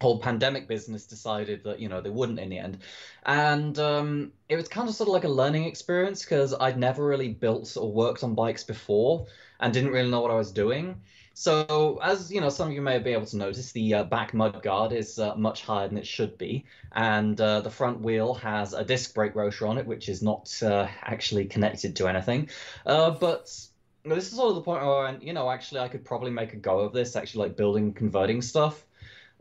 whole pandemic business decided that you know they wouldn't in the end and um, it was kind of sort of like a learning experience because i'd never really built or worked on bikes before and didn't really know what i was doing so as you know some of you may be able to notice the uh, back mud guard is uh, much higher than it should be. And uh, the front wheel has a disc brake rotor on it which is not uh, actually connected to anything. Uh, but this is sort of the point where you know actually i could probably make a go of this actually like building converting stuff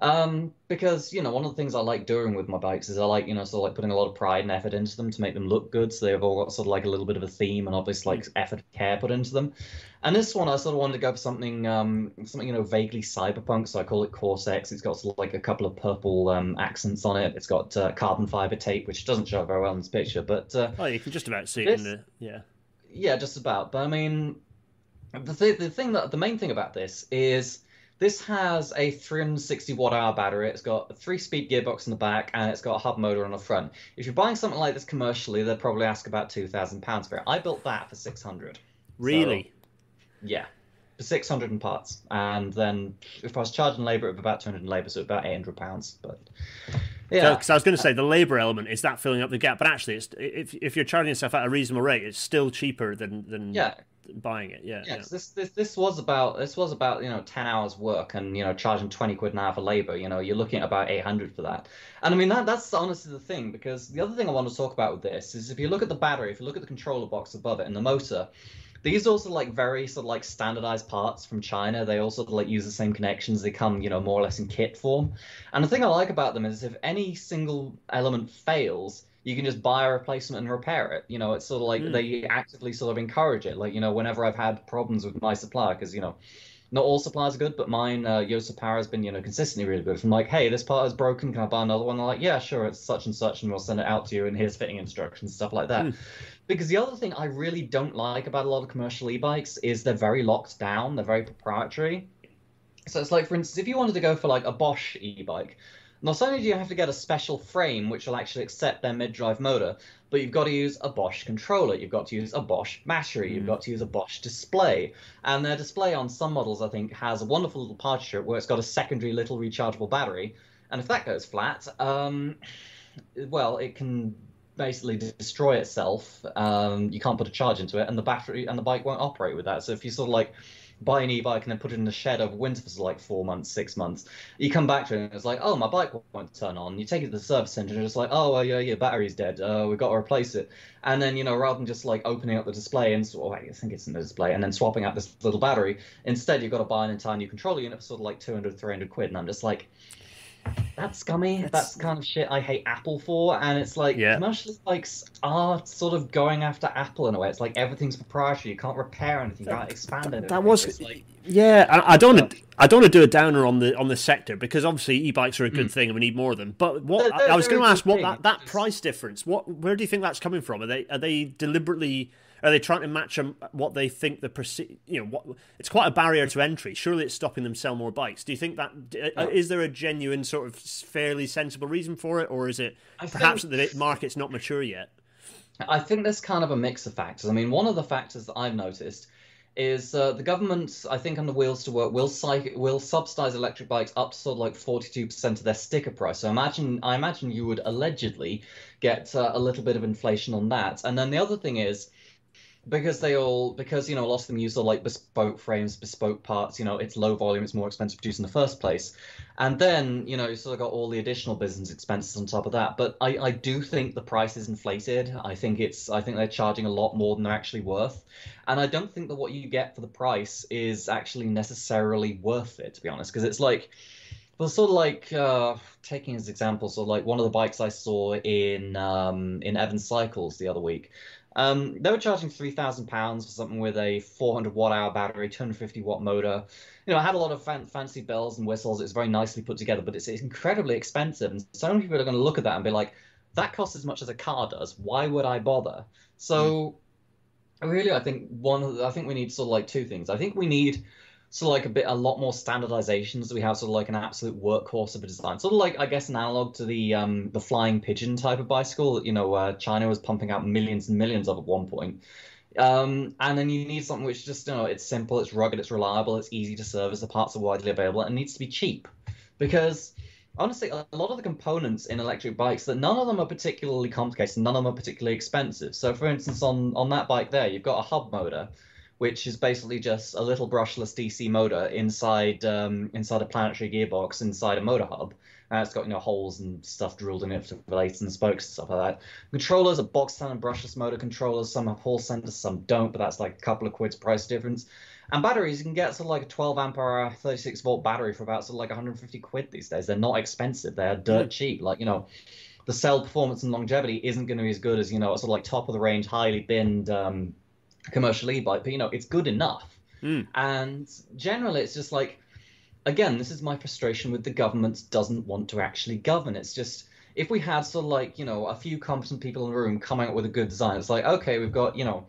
um, because you know one of the things I like doing with my bikes is I like you know sort of like putting a lot of pride and effort into them to make them look good. So they've all got sort of like a little bit of a theme and obviously like effort and care put into them. And this one I sort of wanted to go for something um, something you know vaguely cyberpunk. So I call it Corsex. It's got sort of like a couple of purple um, accents on it. It's got uh, carbon fiber tape, which doesn't show very well in this picture, but uh, oh, you can just about see this, it in the yeah yeah just about. But I mean the th- the thing that the main thing about this is this has a 360 watt hour battery. It's got a three speed gearbox in the back and it's got a hub motor on the front. If you're buying something like this commercially, they'd probably ask about £2,000 for it. I built that for 600 Really? So, yeah. For 600 in parts. And then if I was charging labor, it would be about 200 in labor, so about £800. But yeah. Because I was going to say the labor element is that filling up the gap, but actually, it's, if if you're charging yourself at a reasonable rate, it's still cheaper than than yeah buying it. Yeah, yeah. yeah. This this this was about this was about you know ten hours work and you know charging twenty quid an hour for labor. You know you're looking at about eight hundred for that. And I mean that that's honestly the thing because the other thing I want to talk about with this is if you look at the battery, if you look at the controller box above it and the motor. These are also like very sort of like standardized parts from China. They also like use the same connections. They come, you know, more or less in kit form. And the thing I like about them is if any single element fails, you can just buy a replacement and repair it. You know, it's sort of like mm. they actively sort of encourage it. Like, you know, whenever I've had problems with my supplier, because, you know, not all suppliers are good, but mine, uh, Yose Power, has been, you know, consistently really good. From like, hey, this part is broken, can I buy another one? They're like, yeah, sure, it's such and such, and we'll send it out to you, and here's fitting instructions, stuff like that. Mm. Because the other thing I really don't like about a lot of commercial e-bikes is they're very locked down, they're very proprietary. So it's like, for instance, if you wanted to go for like a Bosch e-bike, not only do you have to get a special frame which will actually accept their mid-drive motor, but you've got to use a Bosch controller, you've got to use a Bosch battery, mm. you've got to use a Bosch display. And their display on some models, I think, has a wonderful little part where it's got a secondary little rechargeable battery. And if that goes flat, um, well, it can basically destroy itself. Um, you can't put a charge into it, and the battery and the bike won't operate with that. So if you sort of like buy an e-bike and then put it in the shed over winter for like four months, six months. You come back to it and it's like, oh, my bike won't turn on. You take it to the service center and it's like, oh, well, yeah, your battery's dead. Uh, we've got to replace it. And then, you know, rather than just like opening up the display and, oh, I think it's in the display, and then swapping out this little battery, instead you've got to buy an entire new controller unit for sort of like 200, 300 quid. And I'm just like, that's scummy. That's... that's kind of shit I hate Apple for. And it's like yeah. commercial bikes are sort of going after Apple in a way. It's like everything's proprietary. You can't repair anything. You can't expand it. That was like, yeah. I, I don't. Want to, I don't want to do a downer on the on the sector because obviously e-bikes are a good mm. thing and we need more of them. But what they're, they're, I was going to ask, what that, that price difference? What where do you think that's coming from? Are they are they deliberately are they trying to match them what they think the you know what it's quite a barrier to entry. Surely it's stopping them sell more bikes. Do you think that uh, is there a genuine sort of fairly sensible reason for it, or is it I perhaps that the market's not mature yet? I think there's kind of a mix of factors. I mean, one of the factors that I've noticed is uh, the government, I think, on the wheels to work will psych- will subsidize electric bikes up to sort of like 42% of their sticker price. So imagine, I imagine you would allegedly get uh, a little bit of inflation on that. And then the other thing is because they all because you know a lot of them use the like bespoke frames bespoke parts you know it's low volume it's more expensive to produce in the first place. And then you know you sort of got all the additional business expenses on top of that. But i i do think the price is inflated. I think it's i think they're charging a lot more than they're actually worth. And i don't think that what you get for the price is actually necessarily worth it to be honest. Because it's like well, sort of like uh, taking as examples, so like one of the bikes I saw in um, in Evans Cycles the other week um, they were charging three thousand pounds for something with a 400 watt hour battery, 250 watt motor. You know, it had a lot of fan- fancy bells and whistles. It was very nicely put together, but it's, it's incredibly expensive. And so many people are going to look at that and be like, "That costs as much as a car does. Why would I bother?" So, mm. really, I think one. I think we need sort of like two things. I think we need so like a bit a lot more standardizations we have sort of like an absolute workhorse of a design. Sort of like i guess an analog to the um the flying pigeon type of bicycle you know uh, china was pumping out millions and millions of at one point. Um, and then you need something which just you know it's simple it's rugged it's reliable it's easy to service the parts are widely available and needs to be cheap. Because honestly, a lot of the components in electric bikes that none of them are particularly complicated, none of them are particularly expensive. So, for instance, on on that bike there, you've got a hub motor, which is basically just a little brushless DC motor inside um, inside a planetary gearbox inside a motor hub. Uh, it's got you know holes and stuff drilled in it for blades and spokes and stuff like that. Controllers are box standard brushless motor controllers. Some have Hall sensors, some don't, but that's like a couple of quid's price difference. And batteries, you can get sort of like a 12 ampere 36 volt battery for about sort of like 150 quid these days. They're not expensive. They're dirt cheap. Like you know, the cell performance and longevity isn't going to be as good as you know a sort of like top of the range, highly binned um, commercial e-bike, but you know it's good enough. Mm. And generally, it's just like again, this is my frustration with the government doesn't want to actually govern. It's just if we had sort of like you know a few competent people in the room coming up with a good design, it's like okay, we've got you know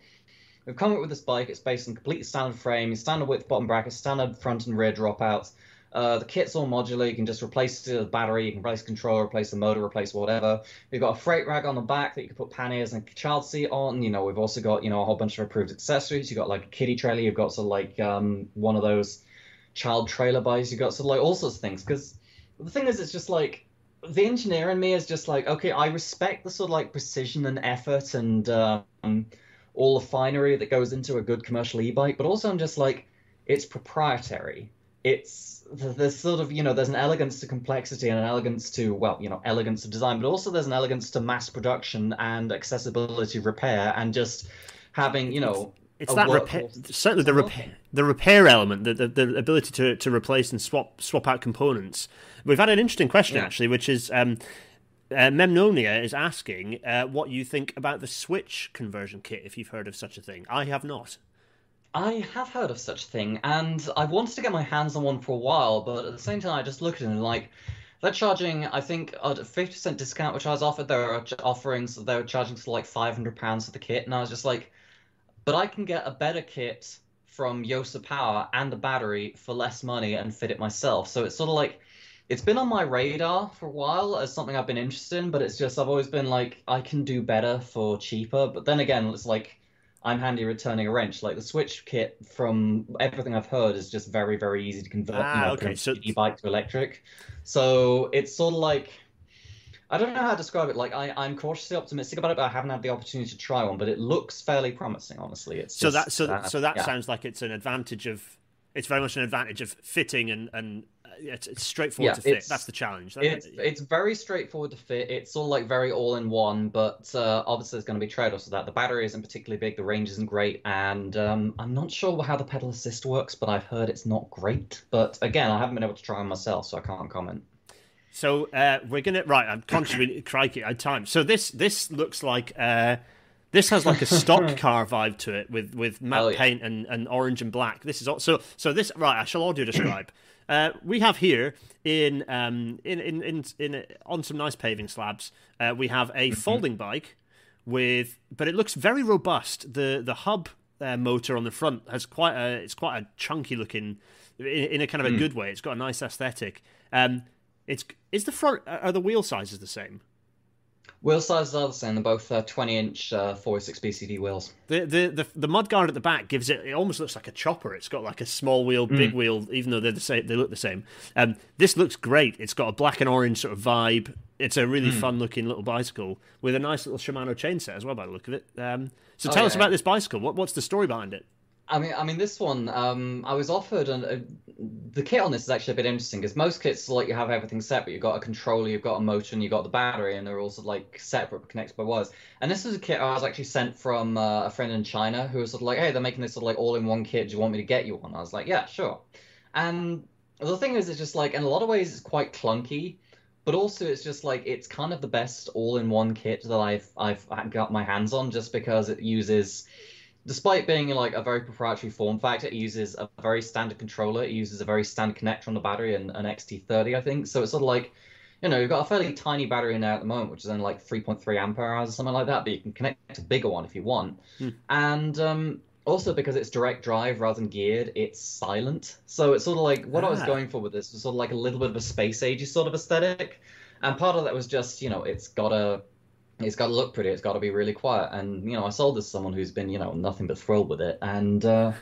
we've come up with this bike. It's based on completely standard frame, standard width bottom bracket, standard front and rear dropouts. Uh, the kit's all modular. You can just replace the battery, you can replace the controller, replace the motor, replace whatever. We've got a freight rack on the back that you can put panniers and child seat on. You know, we've also got you know a whole bunch of approved accessories. You've got like a kiddie trailer. You've got sort of like um, one of those child trailer bikes. You've got sort of like all sorts of things. Because the thing is, it's just like the engineer in me is just like, okay, I respect the sort of like precision and effort and um, all the finery that goes into a good commercial e-bike, but also I'm just like, it's proprietary. It's there's sort of you know there's an elegance to complexity and an elegance to well you know elegance of design, but also there's an elegance to mass production and accessibility repair and just having you know it's that repair, certainly the repair, the repair element, the, the, the ability to, to replace and swap swap out components. We've had an interesting question yeah. actually, which is um, uh, Memnonia is asking uh, what you think about the Swytch conversion kit, if you've heard of such a thing. I have not. I have heard of such a thing, and I've wanted to get my hands on one for a while, but at the same time, I just look at it and like they're charging, I think, a 50% discount, which I was offered. There are offerings they were charging for like 500 pounds for the kit, and I was just like, but I can get a better kit from Yose Power and a battery for less money and fit it myself. So it's sort of like it's been on my radar for a while as something I've been interested in, but it's just I've always been like I can do better for cheaper. But then again, it's like I'm handy returning a wrench. Like the Swytch kit, from everything I've heard, is just very very easy to convert ah, you know, okay. so... e-bike to electric. So it's sort of like I don't know how to describe it. Like I, I'm cautiously optimistic about it, but I haven't had the opportunity to try one. But it looks fairly promising, honestly. It's so that so uh, so that yeah. sounds like it's an advantage of. It's very much an advantage of fitting and and it's, it's straightforward yeah, to fit. That's the challenge. It's it's very straightforward to fit. It's all like very all in one, but uh, obviously there's going to be trade offs with that. The battery isn't particularly big, the range isn't great, and um, I'm not sure how the pedal assist works, but I've heard it's not great. But again, I haven't been able to try one myself, so I can't comment. So uh, we're gonna right. I'm consciously crikey. I time. So this this looks like uh, this has like a stock [LAUGHS] car vibe to it with with matte oh, yeah. paint and, and orange and black. This is all, so so this right. I shall audio describe. [CLEARS THROAT] Uh, we have here in um in in in, in on some nice paving slabs. Uh, we have a mm-hmm. folding bike with, but it looks very robust. The the hub uh, motor on the front has quite a it's quite a chunky looking in, in a kind of a mm. good way. It's got a nice aesthetic. Um, it's is the front are the wheel sizes the same? Wheel sizes are the same. They're both uh, 20 inch uh, 46 BCD wheels. The, the the the mudguard at the back gives it. It almost looks like a chopper. It's got like a small wheel, mm. big wheel, even though they're the same. They look the same. Um, this looks great. It's got a black and orange sort of vibe. It's a really mm. fun looking little bicycle with a nice little Shimano chainset as well, by the look of it. Um, so oh, tell yeah. us about this bicycle. What, what's the story behind it? I mean, I mean, this one, um, I was offered, and the kit on this is actually a bit interesting because most kits, like you have everything set, but You've got a controller, you've got a motor, and you've got the battery, and they're also like separate, connected by wires. And this is a kit I was actually sent from uh, a friend in China who was sort of like, "Hey, they're making this sort of like all-in-one kit. Do you want me to get you one?" I was like, "Yeah, sure." And the thing is, it's just like in a lot of ways, it's quite clunky but also it's just like it's kind of the best all-in-one kit that I've I've got my hands on just because it uses despite being like a very proprietary form factor, it uses a very standard controller. It uses a very standard connector on the battery and an XT30, I think. So it's sort of like, you know, you've got a fairly tiny battery in there at the moment, which is only like 3.3 ampere hours or something like that. But you can connect a bigger one if you want. Hmm. And um, also because it's direct drive rather than geared, it's silent. So it's sort of like what ah. I was ah. going for with this was sort of like a little bit of a space agey sort of aesthetic. And part of that was just, you know, it's got a it's got to look pretty. It's got to be really quiet. And you know, I sold this to someone who's been you know nothing but thrilled with it. And uh,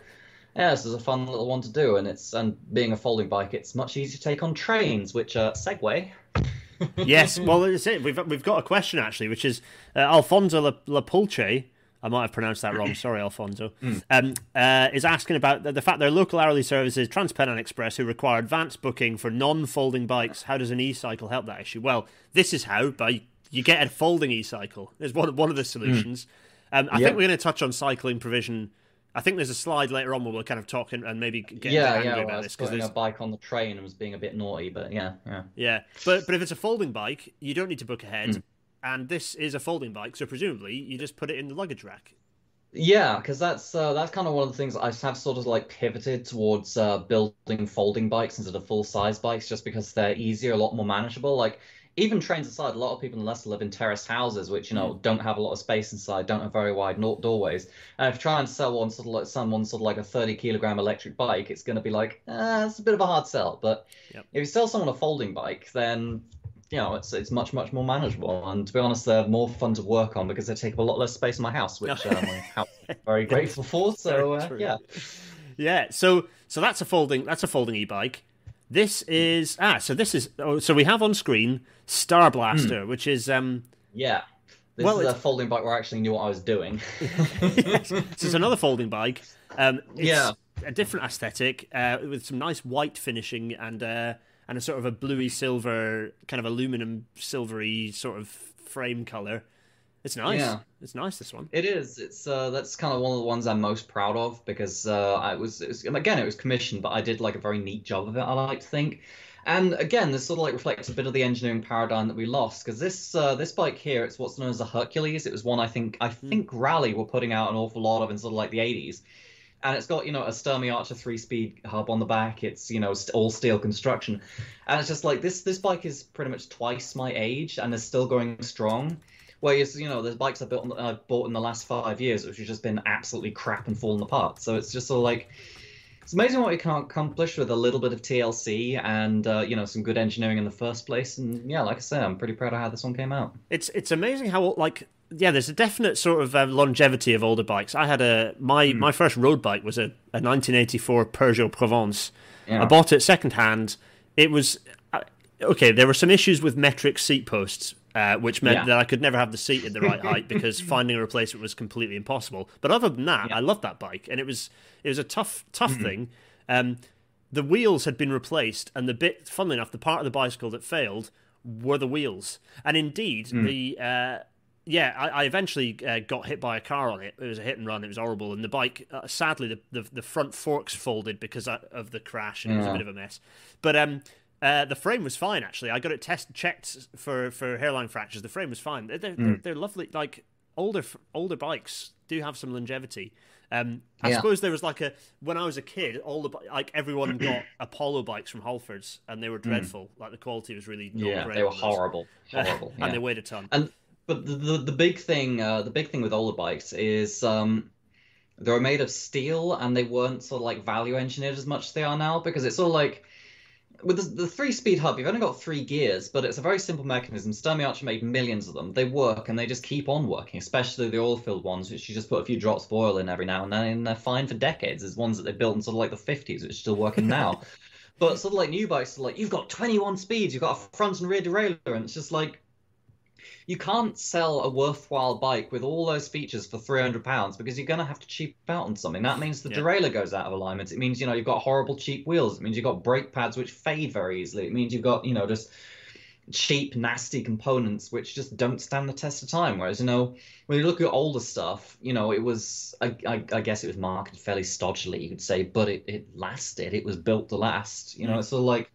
yeah, this is a fun little one to do, and it's and being a folding bike, it's much easier to take on trains, which uh, Segway. [LAUGHS] yes, well, that's it. We've we've got a question actually, which is uh, Alfonso La, La Pulce. I might have pronounced that wrong. Sorry, Alfonso. [CLEARS THROAT] Mm. Um, uh, is asking about the, the fact their local hourly services, Transpennine Express, who require advanced booking for non-folding bikes. How does an e-cycle help that issue? Well, this is how. By you get a folding e-cycle. Is one one of the solutions. Mm. Um, I yep. think we're going to touch on cycling provision I think there's a slide later on where we'll kind of talk and, and maybe get yeah, angry yeah, about this because there's a bike on the train and was being a bit naughty, but yeah, yeah, yeah. But but if it's a folding bike, you don't need to book ahead, mm. and this is a folding bike, so presumably you just put it in the luggage rack. Yeah, because that's uh, that's kind of one of the things I have sort of like pivoted towards uh, building folding bikes instead of full size bikes, just because they're easier, a lot more manageable. Like even trains aside, a lot of people in Leicester live in terraced houses, which you know mm. don't have a lot of space inside, don't have very wide doorways. And if you try and sell one sort of like someone sort of like a 30 kilogram electric bike, it's going to be like, eh, it's a bit of a hard sell. But yep. if you sell someone a folding bike, then you know it's it's much much more manageable. And to be honest, they're more fun to work on because they take up a lot less space in my house, which uh, my [LAUGHS] house is very grateful for. So uh, yeah, yeah. So so that's a folding that's a folding e-bike. This is ah, so this is oh, so we have on screen Star Blaster, mm. which is um yeah. This well, is a folding bike where I actually knew what I was doing. [LAUGHS] [LAUGHS] yes. So it's another folding bike. Um, yeah, a different aesthetic uh, with some nice white finishing and uh, and a sort of a bluey silver kind of aluminum silvery sort of frame color. It's nice. Yeah. It's nice. This one. It is. It's uh, that's kind of one of the ones I'm most proud of because uh, I was, it was again it was commissioned, but I did like a very neat job of it. I like to think. And again, this sort of like reflects a bit of the engineering paradigm that we lost because this uh, this bike here, it's what's known as a Hercules. It was one I think I hmm. think Raleigh were putting out an awful lot of in sort of like the 80s, and it's got you know a Sturmey Archer three-speed hub on the back. It's you know all steel construction, and it's just like this this bike is pretty much twice my age and is still going strong. Whereas, you know, there's bikes I've, built, I've bought in the last five years which have just been absolutely crap and fallen apart. So it's just sort of like, it's amazing what you can accomplish with a little bit of TLC and uh, you know some good engineering in the first place. And yeah, like I say, I'm pretty proud of how this one came out. It's it's amazing how like yeah, there's a definite sort of uh, longevity of older bikes. I had a my mm. my first road bike was a, a 1984 Peugeot Provence. Yeah. I bought it second hand. It was uh, okay. There were some issues with metric seat posts uh, which meant yeah. that I could never have the seat at the right height [LAUGHS] because finding a replacement was completely impossible. But other than that, yeah. I loved that bike, and it was it was a tough tough mm-hmm. thing. Um, the wheels had been replaced, and the bit, funnily enough, the part of the bicycle that failed were the wheels. And indeed, mm. the uh, yeah, I, I eventually uh, got hit by a car on it. It was a hit and run. It was horrible, and the bike, uh, sadly, the, the, the front forks folded because of the crash, and yeah. it was a bit of a mess. But um, uh, the frame was fine actually. I got it test checked for, for hairline fractures. The frame was fine. They're they're, mm. they're lovely. Like older older bikes do have some longevity. Um, I yeah. suppose there was like a when I was a kid, all the like everyone got [CLEARS THROAT] Apollo bikes from Halfords, and they were mm. dreadful. Mm. Like the quality was really yeah, they were horrible, [LAUGHS] horrible, and they weighed a ton. And but the the, the big thing, uh, the big thing with older bikes is um, they were made of steel, and they weren't sort of like value engineered as much as they are now because it's all like with the, the three speed hub, you've only got three gears, but it's a very simple mechanism. Sturmey Archer made millions of them. They work and they just keep on working, especially the oil filled ones, which you just put a few drops of oil in every now and then, and they're fine for decades. There's ones that they built in sort of like the 50s, which are still working [LAUGHS] now. but sort of like new bikes, like you've got 21 speeds, you've got a front and rear derailleur, and it's just like you can't sell a worthwhile bike with all those features for 300 pounds because you're going to have to cheap out on something. That means the yeah. derailleur goes out of alignment. It means you know you've got horrible cheap wheels. It means you've got brake pads which fade very easily. It means you've got you know just cheap nasty components which just don't stand the test of time. Whereas you know when you look at older stuff you know it was i, I, I guess it was marketed fairly stodgily you could say but it, it lasted. It was built to last. You know mm. it's sort of like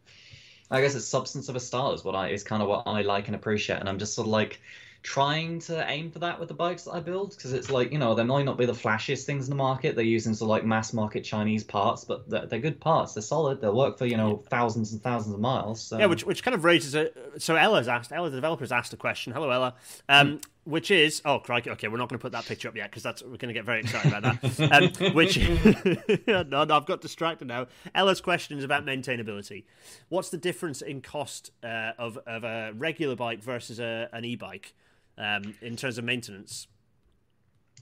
I guess it's substance of a style is what I is kind of what I like and appreciate, and I'm just sort of like trying to aim for that with the bikes that I build because it's like you know they might not be the flashiest things in the market. They're using sort of like mass market Chinese parts, but they're, they're good parts. They're solid. They'll work for you know thousands and thousands of miles. So. Yeah, which which kind of raises a. So Ella's asked. Ella, the developer's asked a question. Hello, Ella. Um, mm. Which is oh crikey okay we're not going to put that picture up yet because that's we're going to get very excited about that. [LAUGHS] um, which [LAUGHS] no, no I've got distracted now. Ella's question is about maintainability. What's the difference in cost uh, of of a regular bike versus a, an e-bike? um, in terms of maintenance?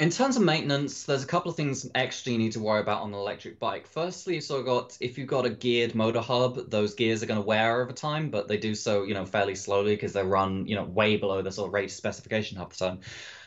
In terms of maintenance, there's a couple of things extra you need to worry about on an electric bike. Firstly, of got if you've got a geared motor hub, those gears are going to wear over time, but they do so, you know, fairly slowly because they run, you know, way below the sort of rated specification half the time.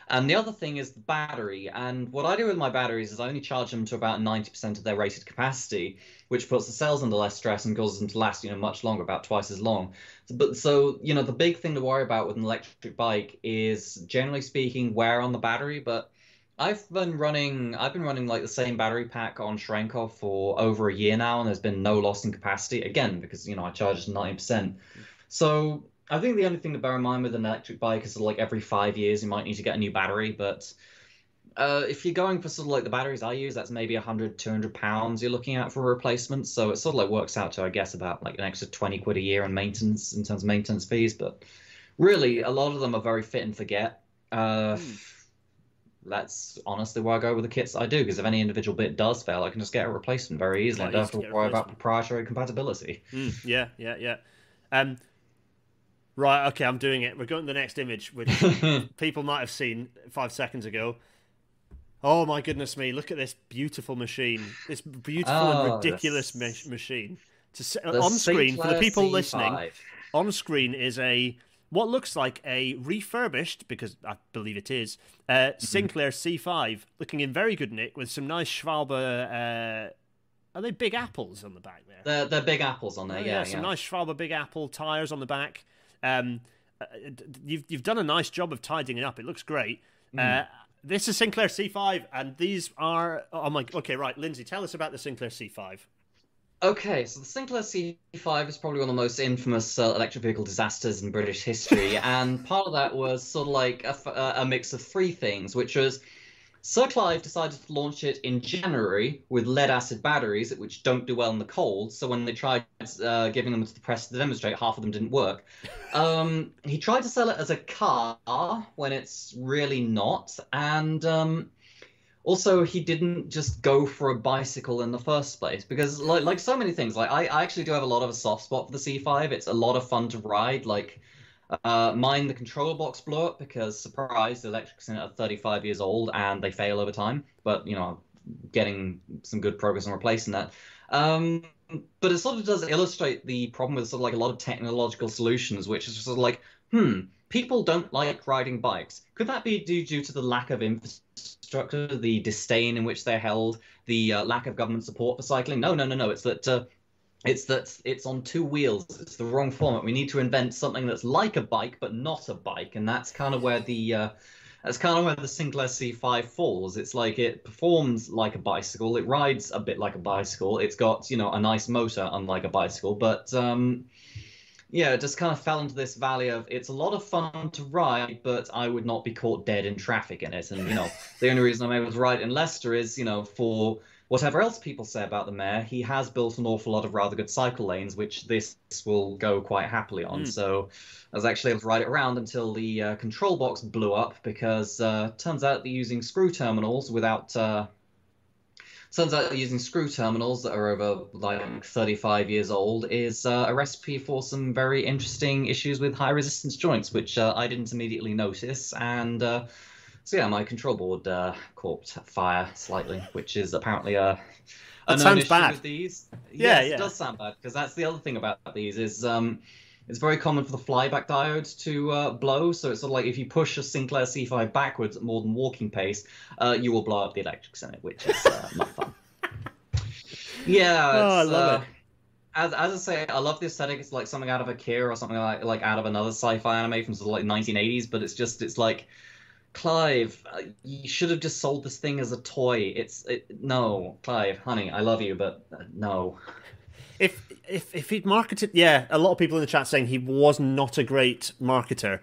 And the other thing is the battery. And what I do with my batteries is I only charge them to about 90% of their rated capacity, which puts the cells under less stress and causes them to last, you know, much longer, about twice as long. But so, you know, the big thing to worry about with an electric bike is generally speaking wear on the battery, but I've been running I've been running like the same battery pack on Shrenkov for over a year now and there's been no loss in capacity again because you know I charged 90%. So I think the only thing to bear in mind with an electric bike is like every five years you might need to get a new battery, but uh, if you're going for sort of like the batteries I use, that's maybe 100, 200 pounds you're looking at for a replacement. So it sort of like works out to, I guess, about like an extra 20 quid a year in maintenance in terms of maintenance fees. But really, a lot of them are very fit and forget. Uh, mm that's honestly where I go with the kits I do because if any individual bit does fail, I can just get a replacement very easily. I don't have to worry about proprietary compatibility. Mm, yeah, yeah, yeah. Um, right, okay, I'm doing it. We're going to the next image, which [LAUGHS] people might have seen five seconds ago. Oh my goodness me! Look at this beautiful machine. This beautiful oh, and ridiculous ma- machine. To, on screen for the people C5. listening, on screen is a what looks like a refurbished, because I believe it is, uh, mm-hmm. Sinclair C5, looking in very good nick with some nice Schwalbe. Uh, are they big apples on the back there? They're, they're big apples on there, oh, yeah, yeah. Some nice Schwalbe big apple tires on the back. Um, uh, you've you've done a nice job of tidying it up. It looks great. Mm. Uh, this is Sinclair C5, and these are. Oh my. Okay, right, Lindsay, tell us about the Sinclair C5. Okay, so the Sinclair C5 is probably one of the most infamous uh, electric vehicle disasters in British history, [LAUGHS] and part of that was sort of like a, a, mix of three things, which was Sir Clive decided to launch it in January with lead acid batteries, which don't do well in the cold. So when they tried uh, giving them to the press to demonstrate, half of them didn't work. [LAUGHS] Um, he tried to sell it as a car when it's really not, and um, also he didn't just go for a bicycle in the first place because like like so many things like I, I actually do have a lot of a soft spot for the c5 it's a lot of fun to ride like uh, mine the controller box blew up because surprise the electrics in it are 35 years old and they fail over time but you know getting some good progress on replacing that. Um, but it sort of does illustrate the problem with sort of like a lot of technological solutions which is sort of like hmm people don't like riding bikes. Could that be due, due to the lack of infrastructure structure, the disdain in which they're held, the uh, lack of government support for cycling. No, no, no, no. It's that uh, it's that it's on two wheels. It's the wrong format. We need to invent something that's like a bike but not a bike, and that's kind of where the uh, that's kind of where the Sinclair C5 falls. It's like it performs like a bicycle. It rides a bit like a bicycle. It's got you know a nice motor, unlike a bicycle, but um, yeah, it just kind of fell into this valley of it's a lot of fun to ride, but I would not be caught dead in traffic in it. And you know, [LAUGHS] the only reason I'm able to ride in Leicester is you know for whatever else people say about the mayor, he has built an awful lot of rather good cycle lanes, which this will go quite happily on. Mm. So I was actually able to ride it around until the uh, control box blew up because uh, turns out they're using screw terminals without uh, turns out using screw terminals that are over like 35 years old is uh, a recipe for some very interesting issues with high resistance joints, which uh, I didn't immediately notice. And uh, so, yeah, my control board uh, caught fire slightly, which is apparently a. That sounds bad. With these. Yeah, yes, yeah. it does sound bad because that's the other thing about these is um, it's very common for the flyback diode to uh, blow. So it's sort of like if you push a Sinclair C5 backwards at more than walking pace, uh, you will blow up the electrics in it, which is uh, [LAUGHS] not fun. Yeah, oh, I love uh, it. As, as I say, I love the aesthetic. It's like something out of Akira or something like like out of another sci-fi anime from sort of like 1980s. But it's just it's like Clive, uh, you should have just sold this thing as a toy. It's it, no, Clive, honey, I love you, but uh, no if if if he'd marketed, yeah, a lot of people in the chat saying he was not a great marketer.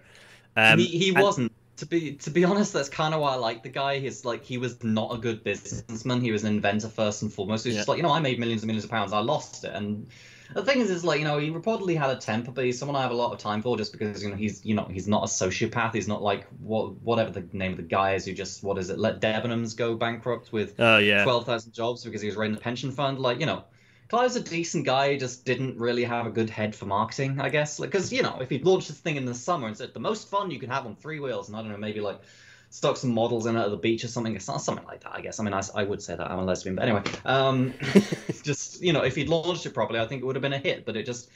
Um, he he and, wasn't. To be to be [LAUGHS] honest, that's kind of why I like the guy. He's like he was not a good businessman. He was an inventor first and foremost. He's yeah. just like you know I made millions and millions of pounds. I lost it, and the thing is, is like you know he reportedly had a temper, but he's someone I have a lot of time for just because you know he's you know he's not a sociopath. He's not like what whatever the name of the guy is who just what is it let Debenhams go bankrupt with oh yeah twelve thousand jobs because he was running the pension fund. Like you know Clive's a decent guy, just didn't really have a good head for marketing, I guess. Because, like, you know, if he'd launched this thing in the summer and said, the most fun you can have on three wheels, and I don't know, maybe like stuck some models in it at the beach or something. Something like that, I guess. I mean, I, I would say that I'm a lesbian, but anyway, um, [LAUGHS] just you know, if he'd launched it properly, I think it would have been a hit. But it just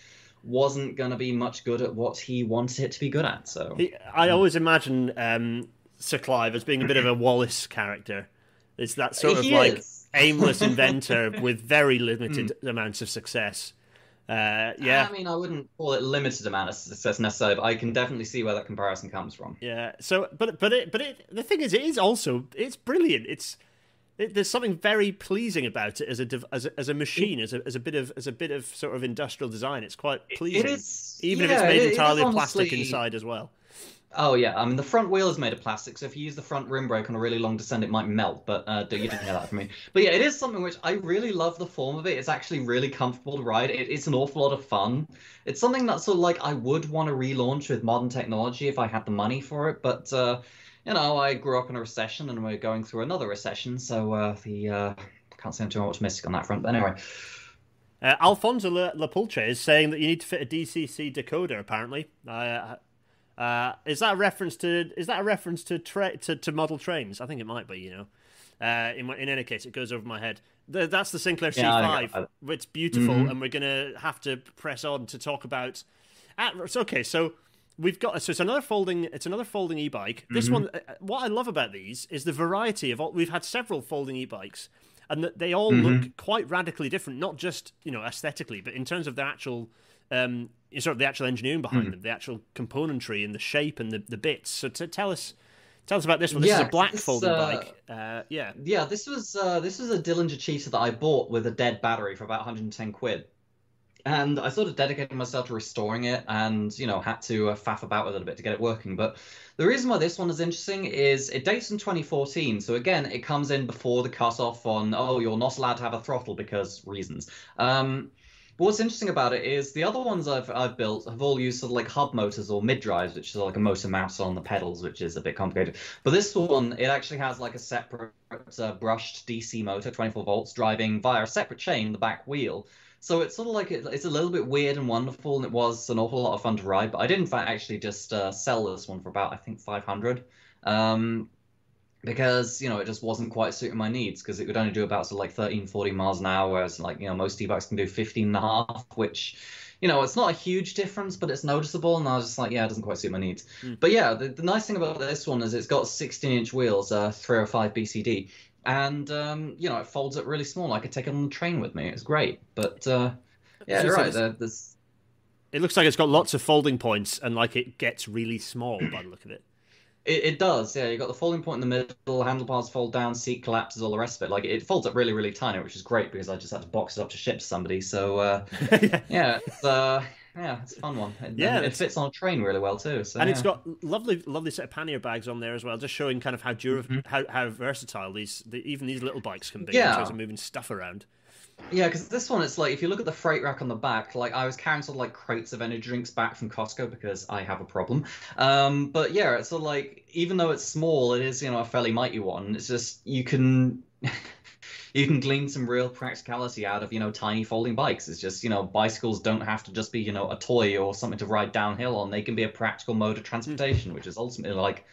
wasn't going to be much good at what he wanted it to be good at. So he, I always imagine um, Sir Clive as being a bit of a Wallace character. It's that sort of He like is. Aimless [LAUGHS] inventor with very limited amounts of success. Uh, yeah, I mean, I wouldn't call it limited amount of success necessarily, but I can definitely see where that comparison comes from. yeah. So, but but it but it the thing is, it is also it's brilliant. It's it, there's something very pleasing about it as a dev- as a, as a machine, as a as a bit of as a bit of sort of industrial design. It's quite pleasing, is- even if it's made it- it is entirely of plastic honestly- inside as well. Oh yeah, I mean the front wheel is made of plastic, so if you use the front rim brake on a really long descent, it might melt. But uh, you didn't hear that from me. But yeah, it is something which I really love the form of it. It's actually really comfortable to ride. It, it's an awful lot of fun. It's something that sort of like I would want to relaunch with modern technology if I had the money for it. But uh, you know, I grew up in a recession, and we're going through another recession, so uh, the uh, can't say I'm too optimistic on that front. But anyway. Uh, Alfonso Lapulche La is saying that you need to fit a DCC decoder. Apparently, uh, uh, is that a reference to is that a reference to, tra- to to model trains? I think it might be. You know, uh, in in any case, it goes over my head. The, that's the Sinclair Yeah, I C5. think I- It's beautiful, Mhm. and we're gonna have to press on to talk about. It's okay, so. We've got so it's another folding. It's another folding e-bike. This one, uh, what I love about these is the variety of all. We've had several folding e-bikes, and that they all look quite radically different. Not just you know aesthetically, but in terms of their actual, um, sort of the actual engineering behind them, the actual componentry and the shape and the, the bits. So to tell us, tell us about this one. This is a black this, folding uh, bike. Uh, yeah, Yeah, this was uh, this was a Dillenger Cheetah that I bought with a dead battery for about 110 quid. And I sort of dedicated myself to restoring it and, you know, had to uh, faff about with it a bit to get it working. But the reason why this one is interesting is it dates in 2014. So again, it comes in before the cutoff on, oh, you're not allowed to have a throttle because reasons. Um, but what's interesting about it is the other ones I've I've built have all used sort of like hub motors or mid drives, which is like a motor mounted on the pedals, which is a bit complicated. But this one, it actually has like a separate uh, brushed DC motor, 24 volts, driving via a separate chain the back wheel. So it's sort of like it, it's a little bit weird and wonderful, and it was an awful lot of fun to ride. But I did in fact actually just uh, sell this one for about I think 500. Um, because you know it just wasn't quite suiting my needs because it would only do about of like 13 40 miles an hour whereas like you know most e-bikes can do 15 and a half which you know it's not a huge difference but it's noticeable and i was just like yeah it doesn't quite suit my needs. But yeah the, the nice thing about this one is it's got 16 inch wheels uh 305 bcd and um you know it folds up really small i could take it on the train with me. It's great but uh yeah So you're right there, there's it looks like it's got lots of folding points, and like it gets really small by the look of it. It, it does, yeah. You've got the folding point in the middle, handlebars fold down, seat collapses, all the rest of it. Like it folds up really, really tiny, which is great because I just had to box it up to ship to somebody. So uh, [LAUGHS] yeah, it's, uh, yeah, it's a fun one. And, Yeah, it fits on a train really well too. So and yeah. it's got lovely, lovely set of pannier bags on there as well, just showing kind of how dura- how, how versatile these the, even these little bikes can be in terms of moving stuff around. Yeah, because this one, it's like if you look at the freight rack on the back, like I was carrying sort of like crates of energy drinks back from Costco because I have a problem. Um, but yeah, it's sort of like even though it's small, it is you know a fairly mighty one. It's just you can [LAUGHS] you can glean some real practicality out of you know tiny folding bikes. It's just you know bicycles don't have to just be you know a toy or something to ride downhill on. They can be a practical mode of transportation, which is ultimately like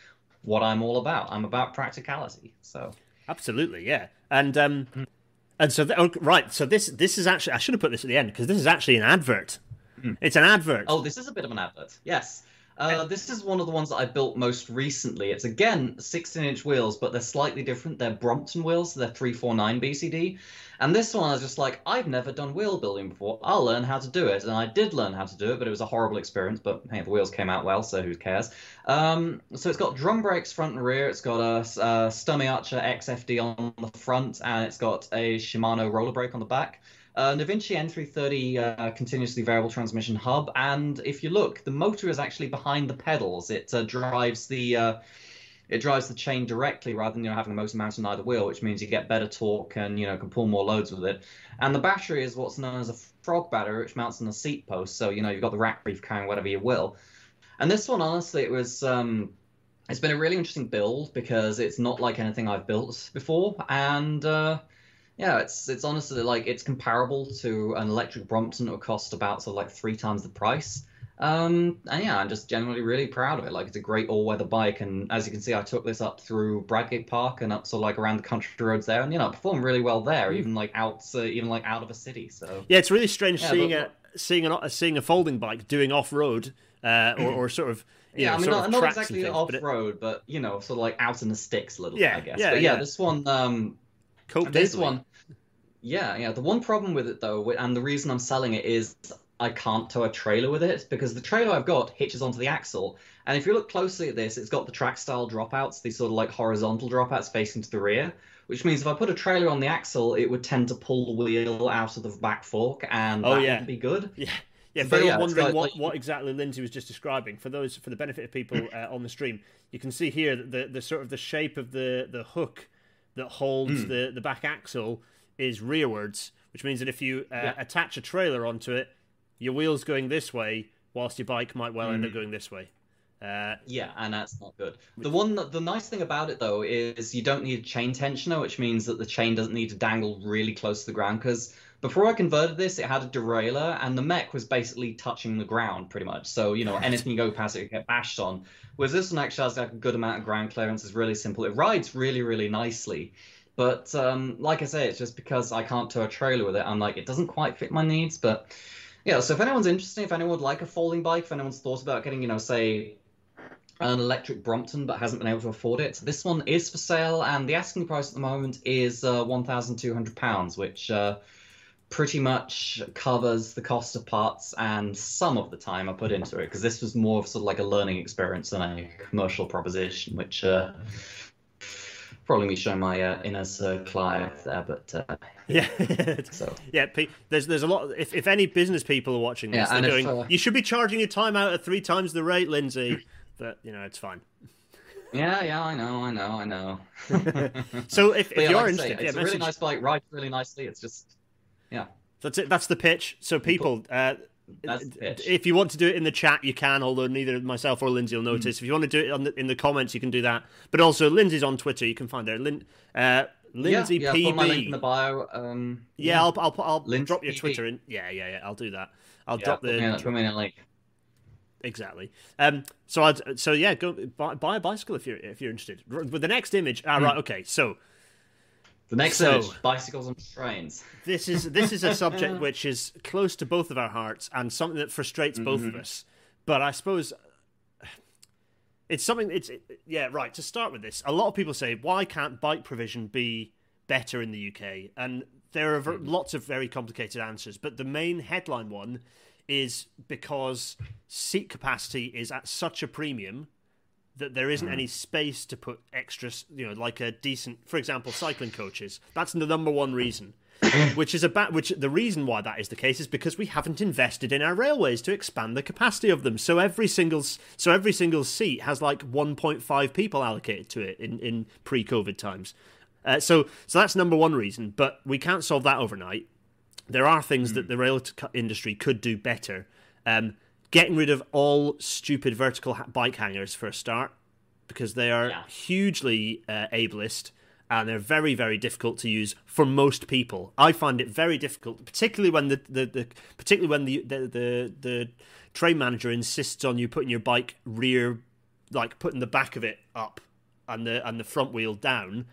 what I'm all about. I'm about practicality. So. Absolutely, yeah. And um, and so th- oh, right, so this this is actually I should have put this at the end because this is actually an advert. Hmm. It's an advert. Oh, this is a bit of an advert. Yes. Uh, this is one of the ones that I built most recently. It's again 16 inch wheels, but they're slightly different. They're Brompton wheels, so they're 349 BCD. And this one, I was just like, I've never done wheel building before. I'll learn how to do it. And I did learn how to do it, but it was a horrible experience. But hey, the wheels came out well, so who cares? Um, so it's got drum brakes front and rear. It's got a, a Sturmey Archer XFD on the front, and it's got a Shimano roller brake on the back. Uh, NuVinci N330 uh, continuously variable transmission hub, and if you look, the motor is actually behind the pedals. It uh, drives the uh, it drives the chain directly rather than you know having a motor mounted on either wheel, which means you get better torque and you know can pull more loads with it. And the battery is what's known as a frog battery, which mounts on a seat post. So you know you've got the rack brief carrying whatever you will. And this one, honestly, it was. Um, it's been a really interesting build because it's not like anything I've built before, and uh, yeah, it's it's honestly like it's comparable to an electric Brompton. It would cost about sort of like three times the price. Um, and yeah, I'm just generally really proud of it. Like it's a great all-weather bike, and as you can see, I took this up through Bradgate Park and up so like around the country roads there, and you know, it performed really well there, Hmm. even like out, uh, even like out of a city. So Yeah, it's really strange Yeah, seeing but- a seeing a seeing a folding bike doing off road uh, or, or sort of you yeah, know, I mean, sort not, of not exactly and things, but it off-road, but you know, sort of like out in the sticks a little Yeah, bit, I guess. yeah, but yeah, yeah. this one, um, coped this one, yeah, yeah. The one problem with it though, and the reason I'm selling it is I can't tow a trailer with it because the trailer I've got hitches onto the axle, and if you look closely at this, it's got the track style dropouts, these sort of like horizontal dropouts facing to the rear. Which means if I put a trailer on the axle, it would tend to pull the wheel out of the back fork, and Oh, that yeah. wouldn't be good. Yeah. [LAUGHS] Yeah, But for yeah, wondering like- what, like- what exactly Lindsay was just describing, for those for the benefit of people [LAUGHS] uh, on the stream, you can see here that the, the sort of the shape of the, the hook that holds Hmm. the, the back axle is rearwards, which means that if you uh, Yeah. attach a trailer onto it, your wheel's going this way, whilst your bike might well Hmm. end up going this way. Uh, Yeah, and that's not good. The one, the nice thing about it though is you don't need a chain tensioner, which means that the chain doesn't need to dangle really close to the ground. Because before I converted this, it had a derailleur, and the mech was basically touching the ground pretty much. So you know, anything you go past it, you get bashed on. Whereas this one actually has like a good amount of ground clearance. It's really simple. It rides really, really nicely. But um, like I say, it's just because I can't tow a trailer with it. I'm like, it doesn't quite fit my needs. But yeah, so if anyone's interested, if anyone would like a folding bike, if anyone's thought about getting, you know, say an electric Brompton but hasn't been able to afford it. This one is for sale, and the asking price at the moment is uh, one thousand two hundred pounds, which uh, pretty much covers the cost of parts and some of the time I put into it. Because this was more of sort of like a learning experience than a commercial proposition, which uh, probably me showing my uh, inner circle eye there, but uh, [LAUGHS] yeah. [LAUGHS] so. Yeah, pe- there's there's a lot. If, if any business people are watching this, Yeah, they're and if, uh, "You should be charging your time out at three times the rate, Lindsay." But you know, it's fine. Yeah, yeah, I know, I know, I know. [LAUGHS] So if, if yeah, you like are say, interested, yeah, it's a really nice bike, rides really nicely. It's just, yeah. That's it. That's the pitch. So people, uh, That's the pitch. if you want to do it in the chat, you can. Although neither myself or Lindsay will notice. If you want to do it on the, in the comments, you can do that. But also, Lindsay's on Twitter. You can find her. Lin, uh, Lindsay yeah, yeah, PB. my link in the bio. Um, yeah, I'll I'll, I'll Lindsay drop your PB. Twitter in. Yeah, yeah, yeah. I'll do that. I'll yeah, drop put me in, the put me in a link. exactly. Um. So I'd, so yeah, go buy, buy a bicycle if you're if you're interested. With the next image. Ah, right. Okay. So The next So- bicycles and trains. this is this is a subject [LAUGHS] which is close to both of our hearts and something that frustrates both Mm-hmm. of us. But I suppose [SIGHS] it's something. It's it- yeah, right. To start with this, a lot of people say, why can't bike provision be better in the UK? And there are ver- Mm-hmm. lots of very complicated answers. But the main headline one is because seat capacity is at such a premium that there isn't any space to put extra, you know, like a decent, for example, cycling coaches. That's the number one reason. [COUGHS] which is about which the reason why that is the case is because we haven't invested in our railways to expand the capacity of them. So every single so every single seat has like 1.5 people allocated to it in in pre-COVID times. Uh, so so that's number one reason, but we can't solve that overnight there are things that the rail industry could do better. Um, getting rid of all stupid vertical ha- bike hangers for a start, because they are Yeah. hugely uh, ableist and they're very, very difficult to use for most people. I find it very difficult, particularly when the, the, the particularly when the, the the the train manager insists on you putting your bike rear, like putting the back of it up and the and the front wheel down.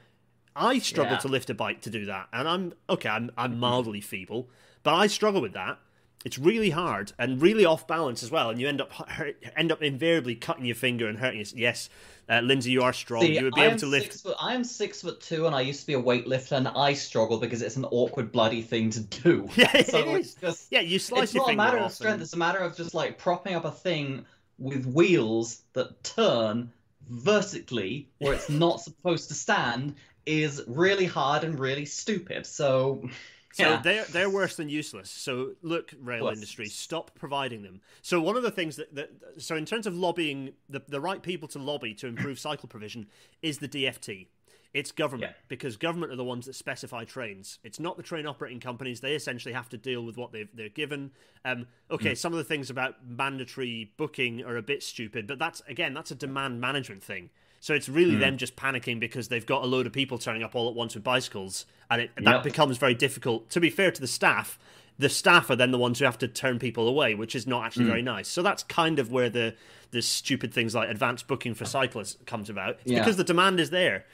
I struggle Yeah. to lift a bike to do that, and I'm okay. I'm I'm mildly feeble, but I struggle with that. It's really hard and really off balance as well, and you end up hurt, end up invariably cutting your finger and hurting. Your, yes, uh, Lindsay, you are strong. See, you would be I able to lift. Foot, I am six foot two, and I used to be a weightlifter, and I struggle because it's an awkward, bloody thing to do. [LAUGHS] Yeah, so it's just Yeah, you slice it's your not a matter of strength. and- It's a matter of just like propping up a thing with wheels that turn vertically where it's not [LAUGHS] supposed to stand is really hard and really stupid. So, So yeah. they're they're worse than useless. So look, rail Plus- industry, stop providing them. So one of the things that, that so in terms of lobbying, the the right people to lobby to improve [CLEARS THROAT] cycle provision is the DFT. It's government Yeah. because government are the ones that specify trains. It's not the train operating companies. They essentially have to deal with what they've, they're given. Um, okay, some of the things about mandatory booking are a bit stupid, but that's again that's a demand management thing. So it's really them just panicking because they've got a load of people turning up all at once with bicycles, and it, that Yep. becomes very difficult. To be fair to the staff, the staff are then the ones who have to turn people away, which is not actually very nice. So that's kind of where the the stupid things like advanced booking for cyclists comes about. It's Yeah. because the demand is there.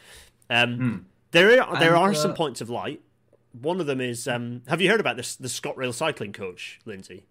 Um, There are there And, are uh, some points of light. One of them is um, have you heard about this the ScotRail cycling coach, Lindsay?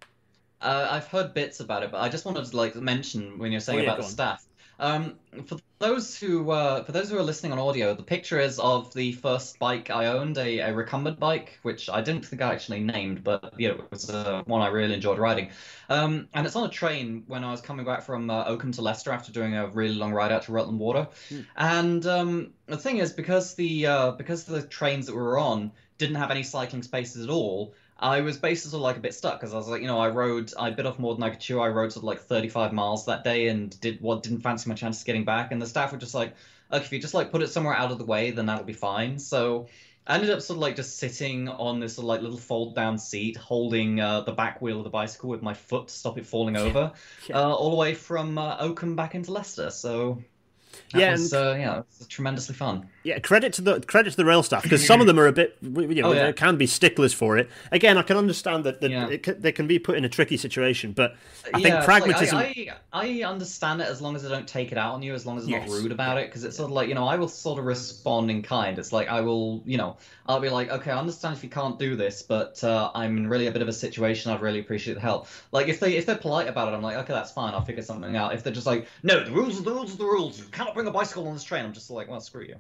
Uh, I've heard bits about it, but I just wanted to like mention when you're saying Oh, yeah, about the on. staff. Um, for those who uh, for those who are listening on audio, the picture is of the first bike I owned, a, a recumbent bike, which I didn't think I actually named, but you know, it was uh, one I really enjoyed riding. Um, and it's on a train when I was coming back from uh, Oakham to Leicester after doing a really long ride out to Rutland Water. And um, the thing is, because the uh, because the trains that we were on didn't have any cycling spaces at all, I was basically sort of like a bit stuck because I was like, you know, I rode, I bit off more than I could chew. I rode sort of like 35 miles that day and did what didn't fancy my chances of getting back. And the staff were just like, okay, if you just like put it somewhere out of the way, then that'll be fine. So I ended up sort of like just sitting on this sort of like little fold down seat, holding uh, the back wheel of the bicycle with my foot to stop it falling [LAUGHS] over, Yeah. uh, all the way from uh, Oakham back into Leicester. So that Yeah, was, and- uh, yeah, it was tremendously fun. Yeah, credit to the credit to the rail staff because some of them are a bit, you know, Oh, yeah. can be sticklers for it. Again, I can understand that, that Yeah. it c they can be put in a tricky situation, but I think it's like, pragmatism. I, I, I understand it as long as they don't take it out on you, as long as it's Yes. not rude about it, because it's sort of like you know I will sort of respond in kind. It's like I will, you know, I'll be like, okay, I understand if you can't do this, but uh, I'm in really a bit of a situation. I'd really appreciate the help. Like if they if they're polite about it, I'm like, okay, that's fine. I'll figure something out. If they're just like, no, the rules are the rules are the rules. You cannot bring a bicycle on this train. I'm just like, well, screw you.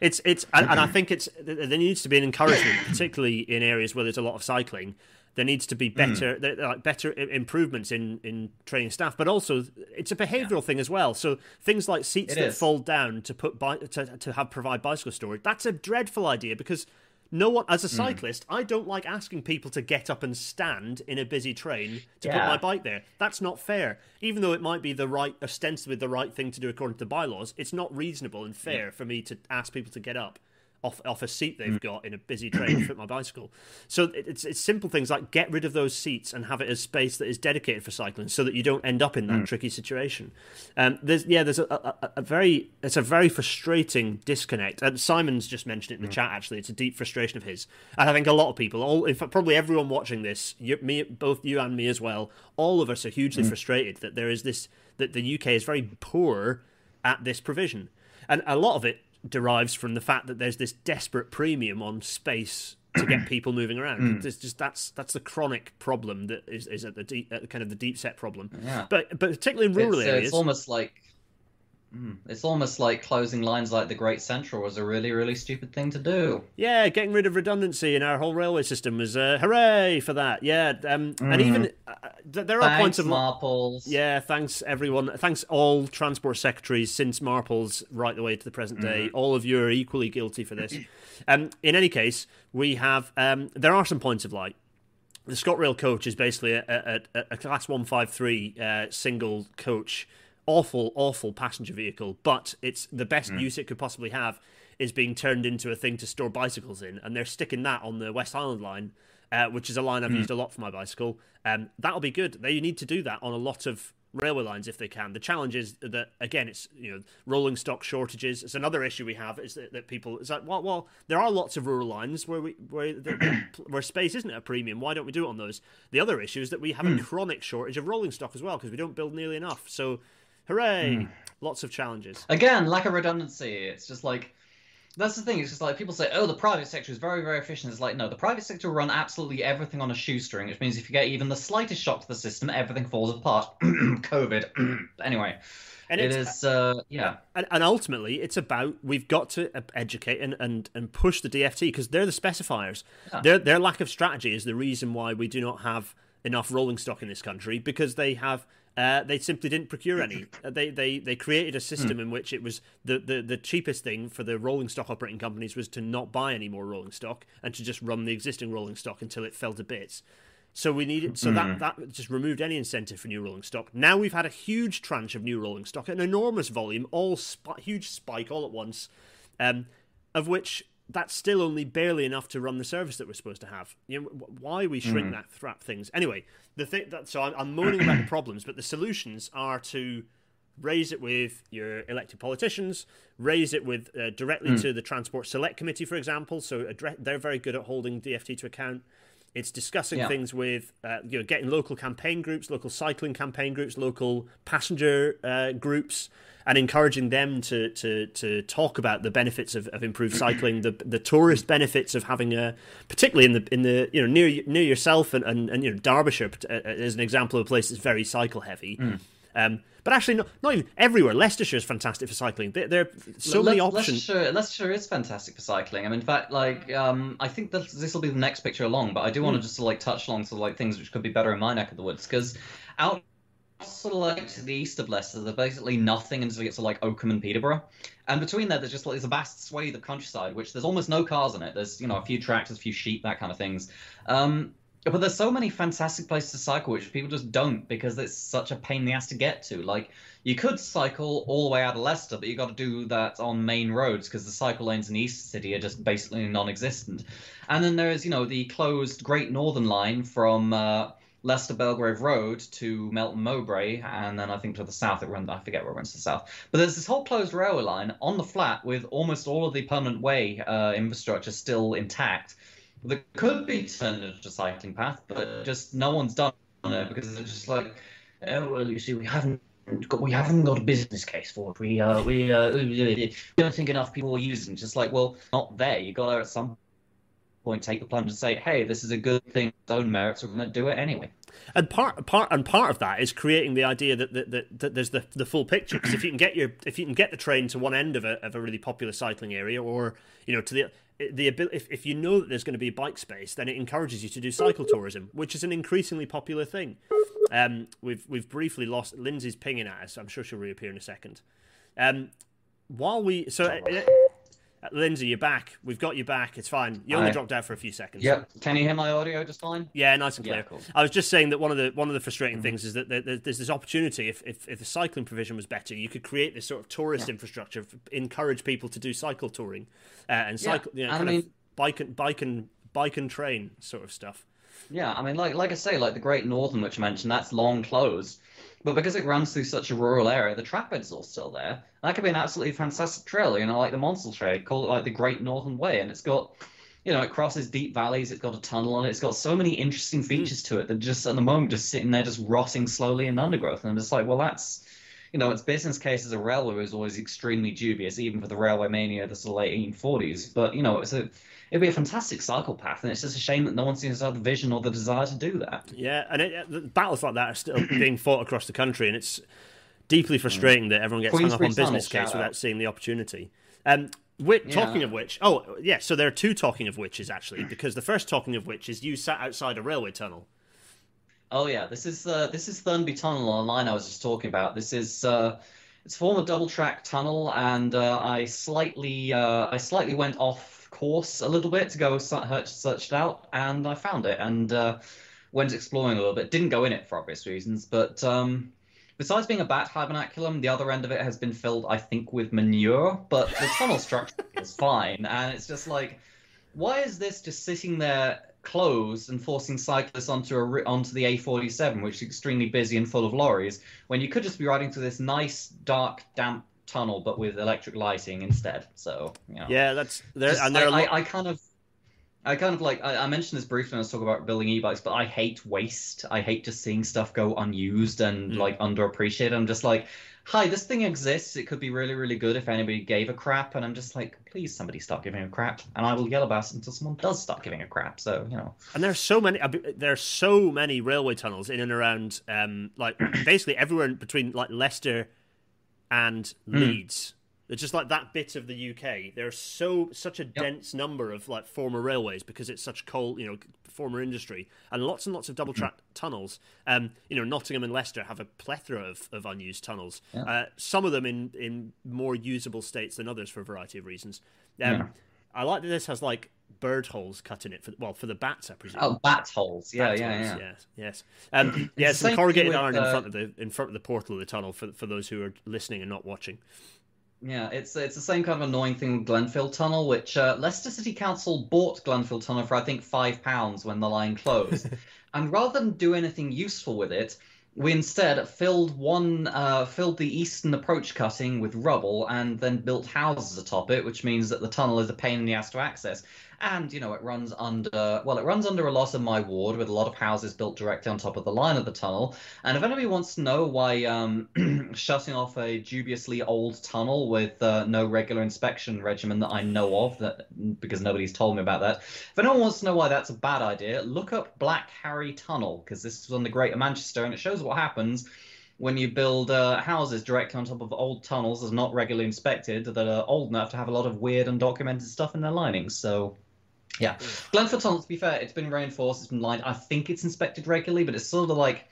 It's it's and, and I think it's there needs to be an encouragement, particularly in areas where there's a lot of cycling. There needs to be Hmm. better there- like better improvements in in training staff, but also it's a behavioural thing as well. So things like seats It that is. fold down to put bi- to to have provide bicycle storage. That's a dreadful idea because. No one, as a Hmm. cyclist, I don't like asking people to get up and stand in a busy train to put my bike there. That's not fair. Even though it might be the right, ostensibly the right thing to do according to the bylaws, it's not reasonable and fair for me to ask people to get up off off a seat they've mm. got in a busy train to fit my bicycle. So it- it's it's simple things like get rid of those seats and have it as space that is dedicated for cycling, so that you don't end up in that mm. tricky situation. Um, there's yeah, there's a, a, a very it's a very frustrating disconnect, and Simon's just mentioned it in the mm. chat. Actually, it's a deep frustration of his, and I think a lot of people, all in fact, probably everyone watching this, you, me, both you and me as well, all of us are hugely frustrated that there is this that the UK is very poor at this provision, and a lot of it derives from the fact that there's this desperate premium on space to get [CLEARS THROAT] people moving around. There's just that's that's the chronic problem that is, is at the deep, at kind of the deep set problem. Yeah. But but particularly in rural it's, uh, areas, it's almost like Mm, it's almost like closing lines like the Great Central was a really really stupid thing to do. yeah, getting rid of redundancy in our whole railway system was uh, hooray for that. Yeah, um, and even uh, th- there are Thanks, points of Marples. Yeah, thanks everyone. Thanks all transport secretaries since Marples right the way to the present day. All of you are equally guilty for this. [CLEARS THROAT] Um, in any case, we have um, there are some points of light. The ScotRail coach is basically a, a, a, a class one five three uh, single coach, awful awful passenger vehicle, but it's the best use it could possibly have is being turned into a thing to store bicycles in, and they're sticking that on the West Highland line, uh, which is a line I've used a lot for my bicycle. Um, that'll be good. They need to do that on a lot of railway lines if they can. The challenge is that again, it's you know rolling stock shortages. It's another issue we have is that, that people. It's like well, well, there are lots of rural lines where we where the, [CLEARS THROAT] where space isn't a premium. Why don't we do it on those? The other issue is that we have a chronic shortage of rolling stock as well because we don't build nearly enough. So, hooray! Lots of challenges. Again, lack of redundancy. It's just like that's the thing. It's just like people say, "Oh, the private sector is very, very efficient." It's like, no, the private sector will run absolutely everything on a shoestring, which means if you get even the slightest shock to the system, everything falls apart. [CLEARS THROAT] COVID. [CLEARS THROAT] anyway, And it it's- uh, yeah, and, and ultimately it's about we've got to educate and, and, and push the DFT because they're the specifiers. Their their lack of strategy is the reason why we do not have enough rolling stock in this country because they have uh, they simply didn't procure any. Uh, They they they created a system in which it was the, the the cheapest thing for the rolling stock operating companies was to not buy any more rolling stock and to just run the existing rolling stock until it fell to bits. So we needed so that that just removed any incentive for new rolling stock. Now we've had a huge tranche of new rolling stock, an enormous volume, all sp- huge spike all at once, um, of which that's still only barely enough to run the service that we're supposed to have. You know, why we shrink that thrap things anyway. The thing that so I'm, I'm moaning about the problems, but the solutions are to raise it with your elected politicians, raise it with uh, directly to the Transport Select Committee, for example. So address, they're very good at holding DFT to account. It's discussing Yeah. things with uh, you know getting local campaign groups, local cycling campaign groups, local passenger uh, groups, and encouraging them to to to talk about the benefits of, of improved cycling, the the tourist benefits of having a particularly in the in the you know near near yourself and and, and you know Derbyshire uh, is an example of a place that's very cycle heavy. Um, but actually, not, not even everywhere. Leicestershire is fantastic for cycling. There, there are so Le- many options. Leicestershire, Leicestershire is fantastic for cycling. I mean, in fact, like, um, I think that this will be the next picture along, but I do want to just like touch along of like things which could be better in my neck of the woods because out sort of like to the east of Leicester, there's basically nothing until you get to like Oakham and Peterborough, and between there, there's just like there's a vast swathe of countryside, which there's almost no cars in it. There's you know a few tractors, a few sheep, that kind of things. Um, but there's so many fantastic places to cycle which people just don't because it's such a pain in the ass to get to. Like you could cycle all the way out of Leicester, but you've got to do that on main roads because the cycle lanes in East City are just basically non-existent. And then there is, you know, the closed Great Northern Line from uh, Leicester Belgrave Road to Melton Mowbray, and then I think to the south it runs. I forget where it runs to the south. But there's this whole closed railway line on the flat with almost all of the permanent way uh, infrastructure still intact. That could be turned into a cycling path, but just no one's done it because it's just like, oh, well, you see, we haven't got we haven't got a business case for it. We uh we uh we don't think enough people are using. it. Just like well, not there. You got to at some point take the plunge and say, hey, this is a good thing. Own merits. We're going to do it anyway. and part part and part of that is creating the idea that that, that, that there's the, the full picture because if you can get your if you can get the train to one end of a, of a really popular cycling area or you know to the the ability if, if you know that there's going to be bike space then it encourages you to do cycle tourism which is an increasingly popular thing. Um we've we've briefly lost lindsay's pinging at us i'm sure she'll reappear in a second. Um while we so uh, lindsay you're back we've got you back it's fine you only dropped out for a few seconds Yep. Can you hear my audio just fine? yeah, nice and Yeah, clear. cool. I was just saying that one of the one of the frustrating things is that there, there- there's this opportunity. If, if if the cycling provision was better, you could create this sort of tourist infrastructure, encourage people to do cycle touring, uh, and Yeah, cycle, you know, I kind of mean- bike and bike and bike and train sort of stuff. Yeah, I mean, like like I say, like the Great Northern, which I mentioned, that's long closed. But because it runs through such a rural area, the track bed's all still there. That could be an absolutely fantastic trail, you know, like the Monsal Trail, call it like the Great Northern Way, and it's got, you know, it crosses deep valleys. It's got a tunnel on it. It's got so many interesting hmm. features to it that just at the moment just sitting there, just rotting slowly in undergrowth. And I'm just like, well, that's, you know, its business case as a railway was always extremely dubious, even for the railway mania of the sort of late 1840s. But you know, it's a it'd be a fantastic cycle path, and it's just a shame that no one seems to have the vision or the desire to do that. Yeah, and it, the battles like that are still [CLEARS THROAT] being fought across the country, and it's deeply frustrating that everyone gets hung up on business case shout without out. seeing the opportunity. Um, which, Yeah. Talking of which, oh yeah, so there are two talking of whiches actually, because the first talking of which is you sat outside a railway tunnel. Oh yeah, this is uh, this is Thurnby Tunnel on the line I was just talking about. This is uh, it's a former double track tunnel, and uh, I slightly uh, I slightly went off course a little bit to go search search it out, and I found it and uh, went exploring a little bit. Didn't go in it for obvious reasons, but um, besides being a bat hibernaculum, the other end of it has been filled, I think, with manure. But the tunnel structure is fine, and it's just like, why is this just sitting there? Closed and forcing cyclists onto a onto the A47, which is extremely busy and full of lorries, when you could just be riding through this nice, dark, damp tunnel, but with electric lighting instead. So, you know. Yeah, that's there, Just- and there I, a I, I kind of. I kind of like I, I mentioned this briefly when I was talking about building e-bikes, but I hate waste. I hate just seeing stuff go unused and Mm. like underappreciated. I'm just like, hi, this thing exists. It could be really, really good if anybody gave a crap. And I'm just like, please, somebody start giving a crap, and I will yell about it until someone does start giving a crap. So you know, and there's so many. There are so many railway tunnels in and around, um, like [CLEARS THROAT] basically everywhere between like Leicester and Hmm. Leeds. It's just like that bit of the UK. There's so such a dense number of like former railways because it's such coal, you know, former industry, and lots and lots of double track tunnels. Um, you know, Nottingham and Leicester have a plethora of, of unused tunnels. Yeah. Uh, some of them in in more usable states than others for a variety of reasons. Um, Yeah. I like that this has like bird holes cut in it for well for the bats, I presume. oh, bat holes. Yeah, Bat yeah, holes, yeah. Yes, yes. Um, [CLEARS THROAT] yeah, some corrugated with, iron in uh, front of the in front of the portal of the tunnel for for those who are listening and not watching. Yeah, it's it's the same kind of annoying thing with Glenfield Tunnel, which uh, Leicester City Council bought Glenfield Tunnel for I think five pounds when the line closed, [LAUGHS] and rather than do anything useful with it, we instead filled one uh, filled the eastern approach cutting with rubble and then built houses atop it, which means that the tunnel is a pain in the ass to access. and you know it runs under well, it runs under a lot of my ward with a lot of houses built directly on top of the line of the tunnel. And if anybody wants to know why um, [CLEARS THROAT] shutting off a dubiously old tunnel with uh, no regular inspection regimen that I know of, that because nobody's told me about that, if anyone wants to know why that's a bad idea, look up Black Harry Tunnel because this was on the Greater Manchester, and it shows what happens when you build uh, houses directly on top of old tunnels that's not regularly inspected that are old enough to have a lot of weird undocumented stuff in their linings. So, yeah. Glenfield Tunnel, to be fair, it's been reinforced, it's been lined. I think it's inspected regularly, but it's sort of like.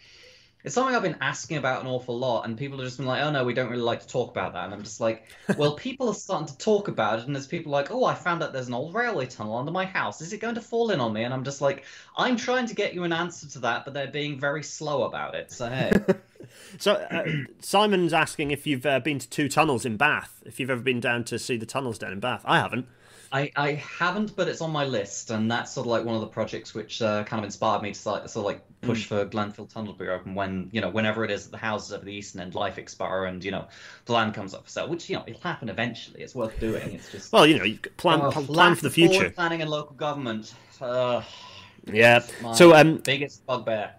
It's something I've been asking about an awful lot, and people have just been like, "Oh no, we don't really like to talk about that." And I'm just like, [LAUGHS] "Well, people are starting to talk about it, and there's people like, oh, I found out there's an old railway tunnel under my house. Is it going to fall in on me?" And I'm just like, "I'm trying to get you an answer to that, but they're being very slow about it." So hey. [LAUGHS] so uh, Simon's asking if you've uh, been to two tunnels in Bath. If you've ever been down to see the tunnels down in Bath, I haven't. I, I haven't, but it's on my list, and that's sort of like one of the projects which uh, kind of inspired me to like, sort of like push mm. for Glenfield Tunnel to be open when you know whenever it is that the houses over the eastern end life expire and you know the land comes up for sale, which you know it'll happen eventually. It's worth doing. It's just well, you know, you plan uh, plan for the future. Planning and local government. Uh, [SIGHS] yeah. So um, biggest bugbear.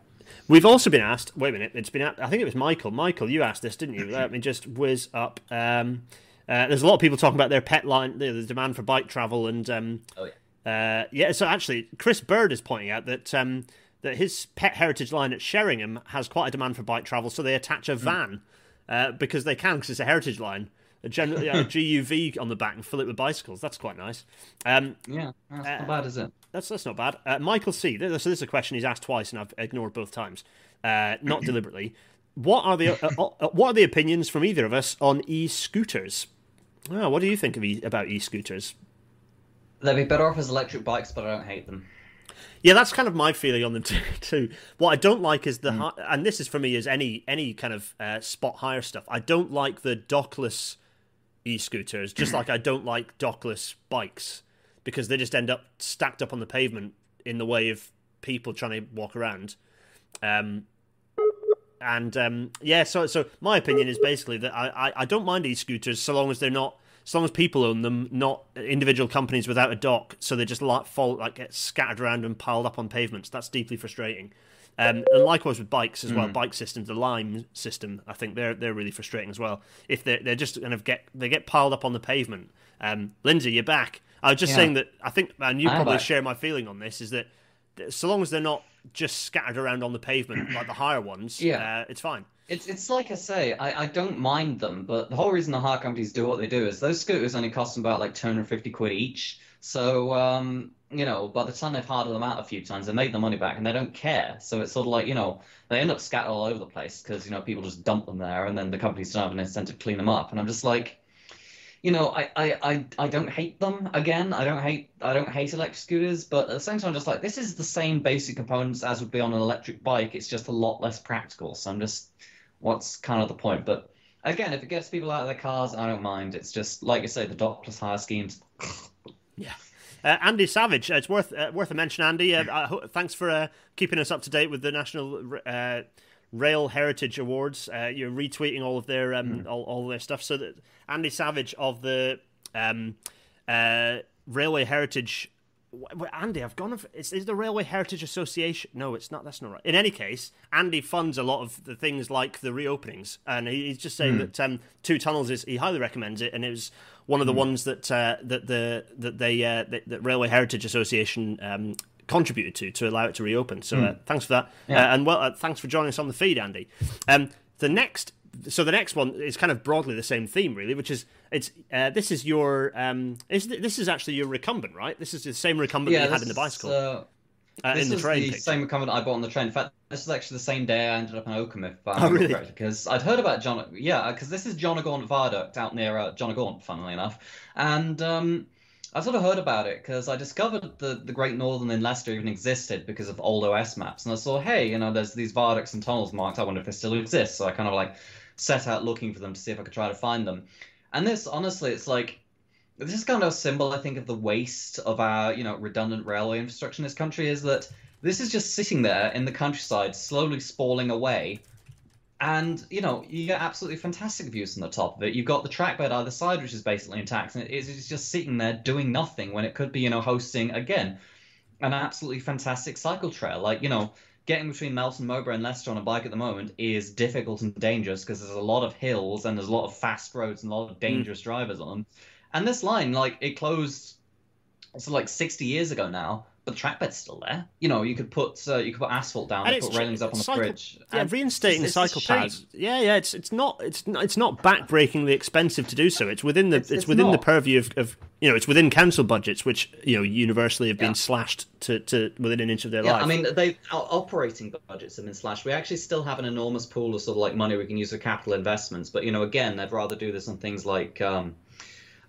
We've also been asked. Wait a minute. It's been. I think it was Michael. Michael, you asked this, didn't you? [LAUGHS] Let me just whiz up. Um, uh, there's a lot of people talking about their pet line, the, the demand for bike travel, and um, oh yeah, uh, yeah. So actually, Chris Bird is pointing out that um, that his pet heritage line at Sheringham has quite a demand for bike travel, so they attach a hmm. van uh, because they can, because it's a heritage line. A, general, a GUV on the back and fill it with bicycles. That's quite nice. Um, yeah, that's not bad, is it? That's that's not bad. Uh, Michael C. So this is a question he's asked twice, and I've ignored both times, uh, not deliberately. What are the uh, uh, what are the opinions from either of us on e-scooters? Oh, what do you think of e- about e-scooters? They'd be better off as electric bikes, but I don't hate them. Yeah, that's kind of my feeling on them [LAUGHS] too. What I don't like is the, mm. and this is for me is any any kind of uh, spot hire stuff. I don't like the dockless e-scooters, just [CLEARS THROAT] like I don't like dockless bikes because they just end up stacked up on the pavement in the way of people trying to walk around. Um, and um, yeah, so so my opinion is basically that I, I, I don't mind e-scooters so long as they're not as long as people own them, not individual companies without a dock, so they just like fall like get scattered around and piled up on pavements. That's deeply frustrating. Um, and likewise with bikes as well, mm. bike systems, the Lime system, I think they're they're really frustrating as well. If they they're just kind of get they get piled up on the pavement. Um, Lindsay, you're back. I was just yeah. saying that I think, and you probably share my feeling on this, is that so long as they're not just scattered around on the pavement like the higher ones, yeah, uh, it's fine. It's it's like I say, I, I don't mind them, but the whole reason the hire companies do what they do is those scooters only cost them about like 250 quid each. So um, you know, by the time they've hired them out a few times, they made the money back and they don't care. So it's sort of like, you know, they end up scattered all over the place because, you know, people just dump them there and then the companies don't have an incentive to clean them up. And I'm just like, you know, I, I, I, I don't hate them again. I don't hate I don't hate electric scooters, but at the same time, I'm just like this is the same basic components as would be on an electric bike. It's just a lot less practical. So I'm just, what's kind of the point? But again, if it gets people out of their cars, I don't mind. It's just like you say, the dockless hire schemes. [LAUGHS] yeah. Uh, Andy Savage, uh, it's worth uh, worth a mention, Andy. Uh, thanks for uh, keeping us up to date with the National uh, Rail Heritage Awards. Uh, you're retweeting all of their um, mm. all, all their stuff. So that Andy Savage of the um, uh, Railway Heritage. Andy, I've gone. Is, is the Railway Heritage Association? No, it's not. That's not right. In any case, Andy funds a lot of the things like the reopenings, and he's just saying mm. that um, Two Tunnels is he highly recommends it, and it was one of the mm. ones that uh, that the that they uh, that, that Railway Heritage Association um, contributed to to allow it to reopen. So mm. uh, thanks for that, yeah. uh, and well, uh, thanks for joining us on the feed, Andy. Um, the next, so the next one is kind of broadly the same theme, really, which is it's uh, this is your um, is this is actually your recumbent, right? This is the same recumbent yeah, you had in the bicycle. Uh, uh, this in the is train the picture. same recumbent I bought on the train. In fact, this is actually the same day I ended up in Oakham, if I oh, really? because I'd heard about John. Yeah, because this is John O'Gaunt Viaduct out near uh, John O'Gaunt, funnily enough, and um, I sort of heard about it because I discovered the, the Great Northern in Leicester even existed because of old OS maps. And I saw, hey, you know, there's these viaducts and tunnels marked. I wonder if they still exist. So I kind of like set out looking for them to see if I could try to find them. And this, honestly, it's like, this is kind of a symbol, I think, of the waste of our, you know, redundant railway infrastructure in this country is that this is just sitting there in the countryside, slowly spalling away and you know you get absolutely fantastic views from the top of it. You've got the trackbed either side, which is basically intact, and it's just sitting there doing nothing when it could be you know hosting again an absolutely fantastic cycle trail. Like you know getting between Melton, Mowbray, and Leicester on a bike at the moment is difficult and dangerous because there's a lot of hills and there's a lot of fast roads and a lot of dangerous mm. drivers on them. And this line, like it closed, so like 60 years ago now but the trackbed's still there. You know, you could put uh, you could put asphalt down and, and put railings up on cycle, the bridge. Yeah, reinstating it's, cycle paths. Yeah, yeah, it's it's not it's not, it's not backbreakingly expensive to do so. It's within the it's, it's within not. the purview of, of you know it's within council budgets, which you know universally have been yeah. slashed to, to within an inch of their yeah, life. I mean, they our operating budgets have been slashed. We actually still have an enormous pool of sort of like money we can use for capital investments, but you know, again, they'd rather do this on things like. Um,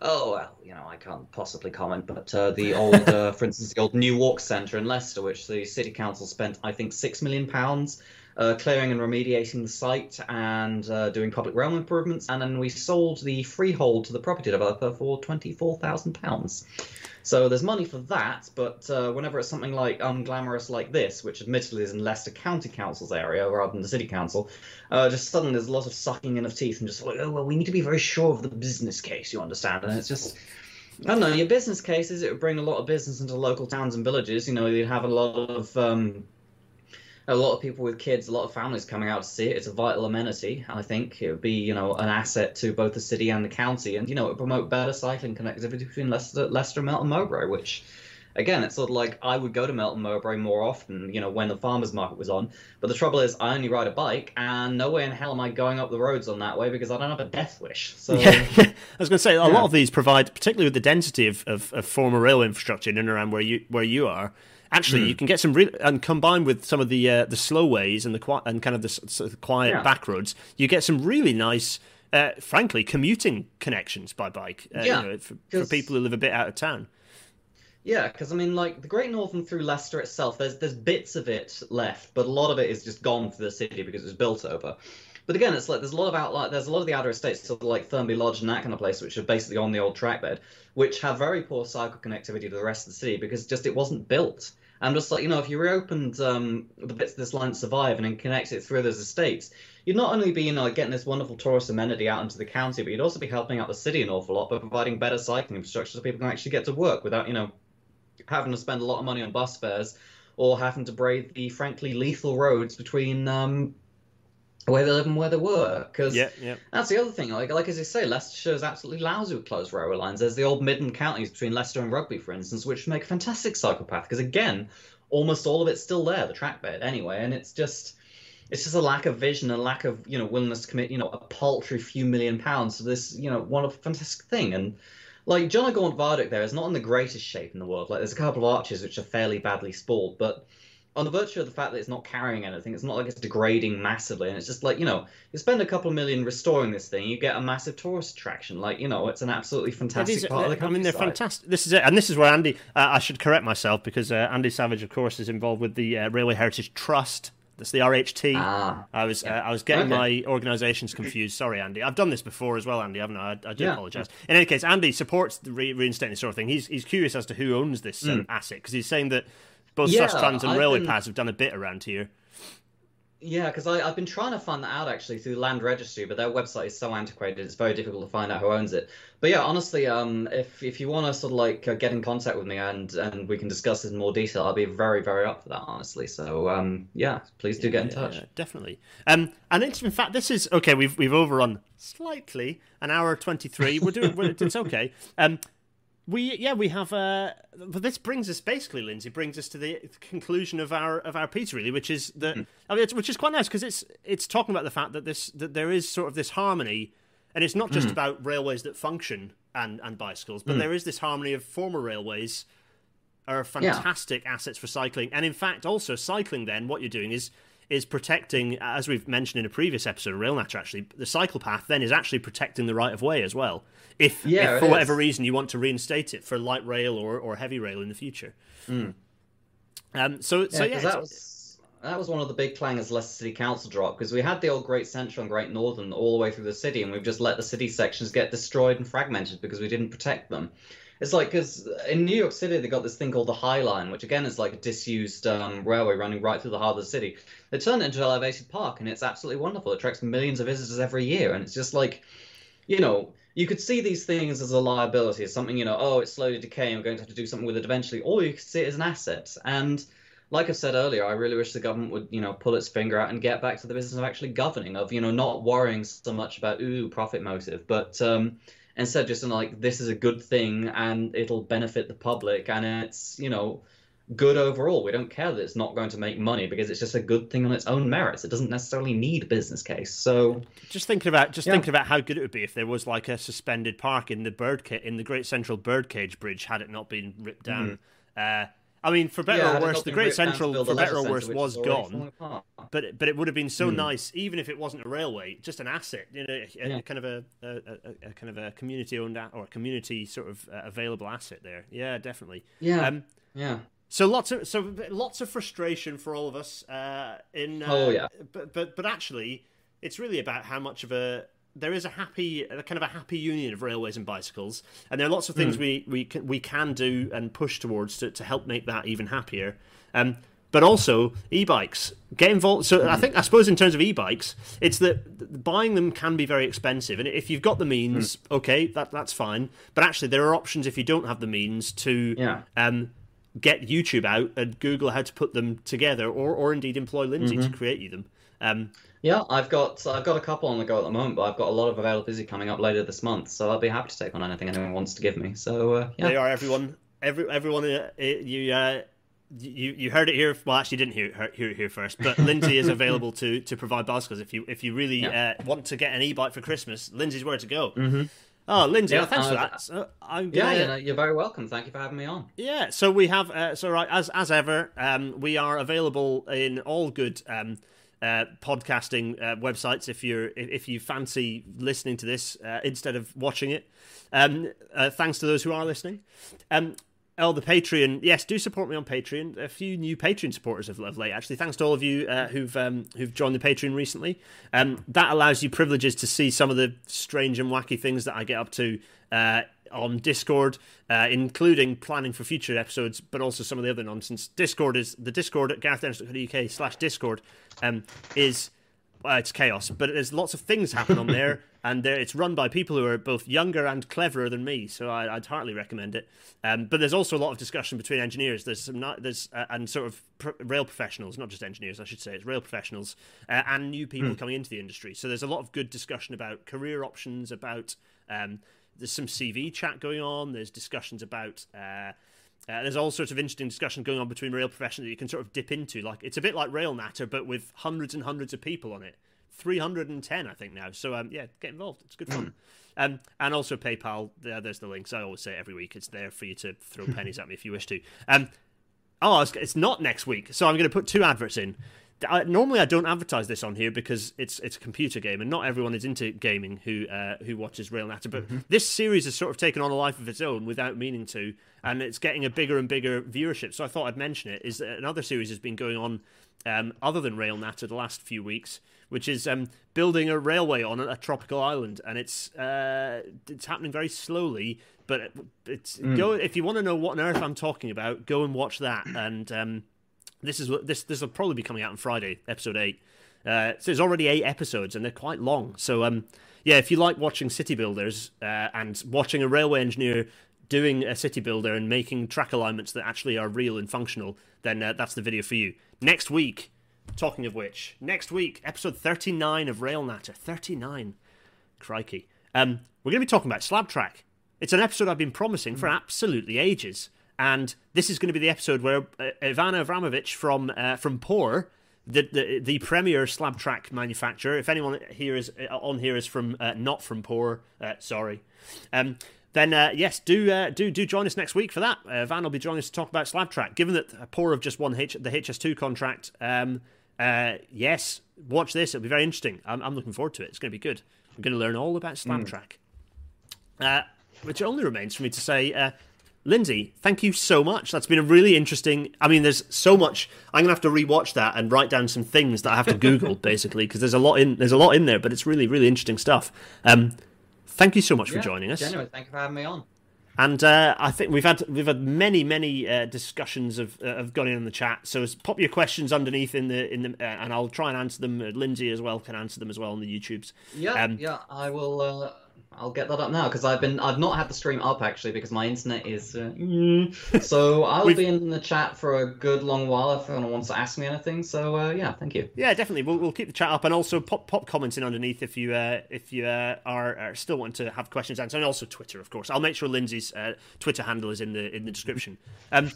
oh well, you know, I can't possibly comment, but uh, the old, uh, [LAUGHS] for instance, the old New Walk Centre in Leicester, which the city council spent, I think, six million pounds uh, clearing and remediating the site and uh, doing public realm improvements, and then we sold the freehold to the property developer for twenty four thousand pounds. So there's money for that, but uh, whenever it's something like unglamorous like this, which admittedly is in Leicester County Council's area rather than the City Council, uh, just suddenly there's a lot of sucking in of teeth and just like, oh well, we need to be very sure of the business case, you understand? And it's just. I don't know. Your business cases, it would bring a lot of business into local towns and villages. You know, you'd have a lot of um, a lot of people with kids, a lot of families coming out to see it. It's a vital amenity. I think it would be, you know, an asset to both the city and the county, and you know, it would promote better cycling connectivity between Leicester, Leicester, Melton, Mowbray. Which, again, it's sort of like I would go to Melton Mowbray more often, you know, when the farmers market was on. But the trouble is, I only ride a bike, and no way in hell am I going up the roads on that way because I don't have a death wish. So, yeah, [LAUGHS] I was going to say a yeah. lot of these provide, particularly with the density of, of, of former rail infrastructure in and around where you where you are actually mm. you can get some real and combined with some of the uh, the slow ways and the and kind of the sort of quiet yeah. back roads, you get some really nice. Uh, frankly, commuting connections by bike, uh, yeah, you know, for, for, people who live a bit out of town. Yeah, because I mean, like the Great Northern through Leicester itself, there's there's bits of it left, but a lot of it is just gone for the city because it was built over. But again, it's like there's a lot of outlier. There's a lot of the outer estates, sort of like Thurnby Lodge and that kind of place, which are basically on the old trackbed, which have very poor cycle connectivity to the rest of the city because just it wasn't built. I'm just like, you know, if you reopened um, the bits of this line survive and then connect it through those estates, you'd not only be, you know, getting this wonderful tourist amenity out into the county, but you'd also be helping out the city an awful lot by providing better cycling infrastructure so people can actually get to work without, you know, having to spend a lot of money on bus fares or having to brave the frankly lethal roads between um, where they live and where they work. Because yeah, yeah. that's the other thing. Like, like as I say, Leicestershire is absolutely lousy with closed railway lines. There's the old Midland counties between Leicester and Rugby, for instance, which make a fantastic cycle path. Because again, almost all of it's still there, the trackbed anyway, and it's just it's just a lack of vision, a lack of you know willingness to commit you know a paltry few million pounds to this you know one of fantastic thing and. Like John O'Gaunt Viaduct there is not in the greatest shape in the world. Like there's a couple of arches which are fairly badly spalled, but on the virtue of the fact that it's not carrying anything, it's not like it's degrading massively, and it's just like you know, you spend a couple of million restoring this thing, you get a massive tourist attraction. Like you know, it's an absolutely fantastic part of the country. I mean, they're fantastic. This is it, and this is where Andy. Uh, I should correct myself because uh, Andy Savage, of course, is involved with the uh, Railway Heritage Trust. That's the RHT. Ah, I was yeah. Uh, I was getting okay. my organisations confused. Sorry, Andy. I've done this before as well, Andy. Haven't I? I, I do yeah. apologise. In any case, Andy supports the re- reinstating sort of thing. He's he's curious as to who owns this mm. asset because he's saying that both yeah, Sustrans and I've Railway been... Paths have done a bit around here. Yeah, because I've been trying to find that out actually through Land Registry, but their website is so antiquated, it's very difficult to find out who owns it. But yeah, honestly, um, if if you want to sort of like uh, get in contact with me and and we can discuss this in more detail, I'll be very very up for that, honestly. So um, yeah, please do get in touch. Yeah, definitely. Um, and in fact this is okay. We've we've overrun slightly an hour twenty three. We're doing it's okay. Um, we yeah we have uh but this brings us basically lindsay brings us to the conclusion of our of our piece really which is that mm. I mean, which is quite nice because it's it's talking about the fact that this that there is sort of this harmony and it's not just mm. about railways that function and and bicycles but mm. there is this harmony of former railways are fantastic yeah. assets for cycling and in fact also cycling then what you're doing is is protecting, as we've mentioned in a previous episode of Rail Natter, actually, the cycle path then is actually protecting the right of way as well. If, yeah, if for whatever reason you want to reinstate it for light rail or, or heavy rail in the future. Mm. Um, so, yeah, so yeah, that was that was one of the big clangers Leicester City Council dropped because we had the old Great Central and Great Northern all the way through the city, and we've just let the city sections get destroyed and fragmented because we didn't protect them It's like because in New York City they got this thing called the High Line, which again is like a disused um, railway running right through the heart of the city. They turned it into an elevated park, and it's absolutely wonderful. It attracts millions of visitors every year, and it's just like, you know, you could see these things as a liability, as something you know, oh, it's slowly decaying. We're going to have to do something with it eventually, or you could see it as an asset. And like I said earlier, I really wish the government would, you know, pull its finger out and get back to the business of actually governing, of you know, not worrying so much about ooh profit motive, but um, instead just in like this is a good thing and it'll benefit the public and it's you know good overall. We don't care that it's not going to make money because it's just a good thing on its own merits. It doesn't necessarily need a business case. So just thinking about just yeah. thinking about how good it would be if there was like a suspended park in the bird ca- in the Great Central Birdcage Bridge had it not been ripped down. Mm. Uh, I mean, for better yeah, or worse, the Great Central, for better or worse, was gone. But but it would have been so mm. nice, even if it wasn't a railway, just an asset, you know, a, yeah. kind of a, a, a, kind of a community owned or a community sort of uh, available asset there. Yeah, definitely. Yeah. Um, yeah. So lots of so lots of frustration for all of us. Uh, in uh, oh yeah. But but but actually, it's really about how much of a there is a happy, a kind of a happy union of railways and bicycles, and there are lots of things mm. we we can, we can do and push towards to, to help make that even happier. Um, but also e-bikes get involved. So mm. I hmm. think I suppose in terms of e-bikes, it's that buying them can be very expensive, and if you've got the means, mm. okay, that that's fine. But actually, there are options if you don't have the means to yeah. um, get YouTube out and Google how to put them together, or or indeed employ Lindsay mm-hmm. to create you them. Um, yeah, I've got I've got a couple on the go at the moment, but I've got a lot of availability coming up later this month, so I'll be happy to take on anything anyone wants to give me. So uh, yeah, they are everyone, every everyone. Uh, you uh, you you heard it here. Well, actually, didn't hear hear it here first. But Lindsay is [LAUGHS] available to to provide bicycles if you if you really yeah. uh, want to get an e-bike for Christmas. Lindsay's where to go. Mm-hmm. Oh, Lindsay, yeah, thanks uh, for that. So I'm gonna... Yeah, you're very welcome. Thank you for having me on. Yeah, so we have, uh, so right, as as ever, um, we are available in all good um, uh, podcasting uh, websites if you're if you fancy listening to this uh, instead of watching it. Um, uh, thanks to those who are listening. Um, oh, the Patreon. Yes, do support me on Patreon. A few new Patreon supporters of late, actually. Thanks to all of you uh, who've um, who've joined the Patreon recently. Um, that allows you privileges to see some of the strange and wacky things that I get up to uh, on Discord, uh, including planning for future episodes, but also some of the other nonsense. Discord is the Discord at garethdennis.uk slash Discord um, is uh, it's chaos, but there's lots of things happen on there, [LAUGHS] and it's run by people who are both younger and cleverer than me. So I, would heartily recommend it. Um, but there's also a lot of discussion between engineers. There's some not, there's uh, and sort of pr- rail professionals, not just engineers, I should say. It's rail professionals uh, and new people mm. coming into the industry. So there's a lot of good discussion about career options, about um, there's some CV chat going on. There's discussions about. Uh, uh, there's all sorts of interesting discussion going on between rail professionals that you can sort of dip into. Like it's a bit like Rail Natter, but with hundreds and hundreds of people on it. 310, I think now. So um, yeah, get involved. It's good fun. [CLEARS THROAT] um, and also PayPal. There, there's the links. I always say every week. It's there for you to throw [LAUGHS] pennies at me if you wish to. Um, oh, it's not next week, so I'm going to put two adverts in. I, normally I don't advertise this on here because it's it's a computer game and not everyone is into gaming who uh, who watches Rail Natter. But mm-hmm. this series has sort of taken on a life of its own without meaning to, and it's getting a bigger and bigger viewership. So I thought I'd mention it. Is that another series has been going on um, other than Rail Natter the last few weeks, which is um, building a railway on a, tropical island, and it's uh, it's happening very slowly. But it's mm. go if you want to know what on earth I'm talking about, go and watch that and. Um, this is what this this will probably be coming out on Friday, episode eight. Uh, so there's already eight episodes and they're quite long. So um, yeah, if you like watching city builders uh, and watching a railway engineer doing a city builder and making track alignments that actually are real and functional, then uh, that's the video for you. Next week, talking of which, next week, episode 39 of Rail Natter. 39. Crikey. Um, we're going to be talking about Slab Track. It's an episode I've been promising for absolutely ages. And this is going to be the episode where uh, Ivana Avramovic from uh, from PORR, the, the, the premier slab track manufacturer. If anyone here is uh, on here is from uh, not from PORR, uh, sorry. Um, then uh, yes, do uh, do do join us next week for that. Uh, Van will be joining us to talk about slab track. Given that PORR have just won H- the HS2 contract, um, yes, watch this. It'll be very interesting. I'm, I'm, looking forward to it. It's going to be good. I'm going to learn all about slab mm. track. which only remains for me to say Lindsay, thank you so much. That's been a really interesting. I mean, there's so much. I'm gonna have to rewatch that and write down some things that I have to Google, [LAUGHS] basically, because there's a lot in there's a lot in there. But it's really really interesting stuff. Um, thank you so much yeah, for joining us. Genuine, thank you for having me on. And uh, I think we've had we've had many many uh, discussions of uh, of gone in on the chat. So pop your questions underneath in the in the uh, and I'll try and answer them. Lindsay as well can answer them as well on the YouTubes. Yeah, um, yeah, I will. I'll get that up now because I've been I've not had the stream up actually because my internet is uh, [LAUGHS] so I'll be in the chat for a good long while if anyone wants to ask me anything. So uh, yeah, thank you. Yeah, definitely. We'll, we'll keep the chat up and also pop pop comments in underneath if you uh, if you uh, are, are, still wanting to have questions answered and also Twitter of course. I'll make sure Lindsay's uh, Twitter handle is in the in the description. Um,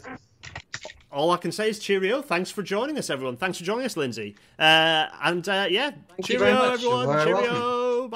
all I can say is cheerio. Thanks for joining us, everyone. Thanks for joining us, Lindsay. Uh, and uh, yeah, Thank cheerio, everyone. Cheerio.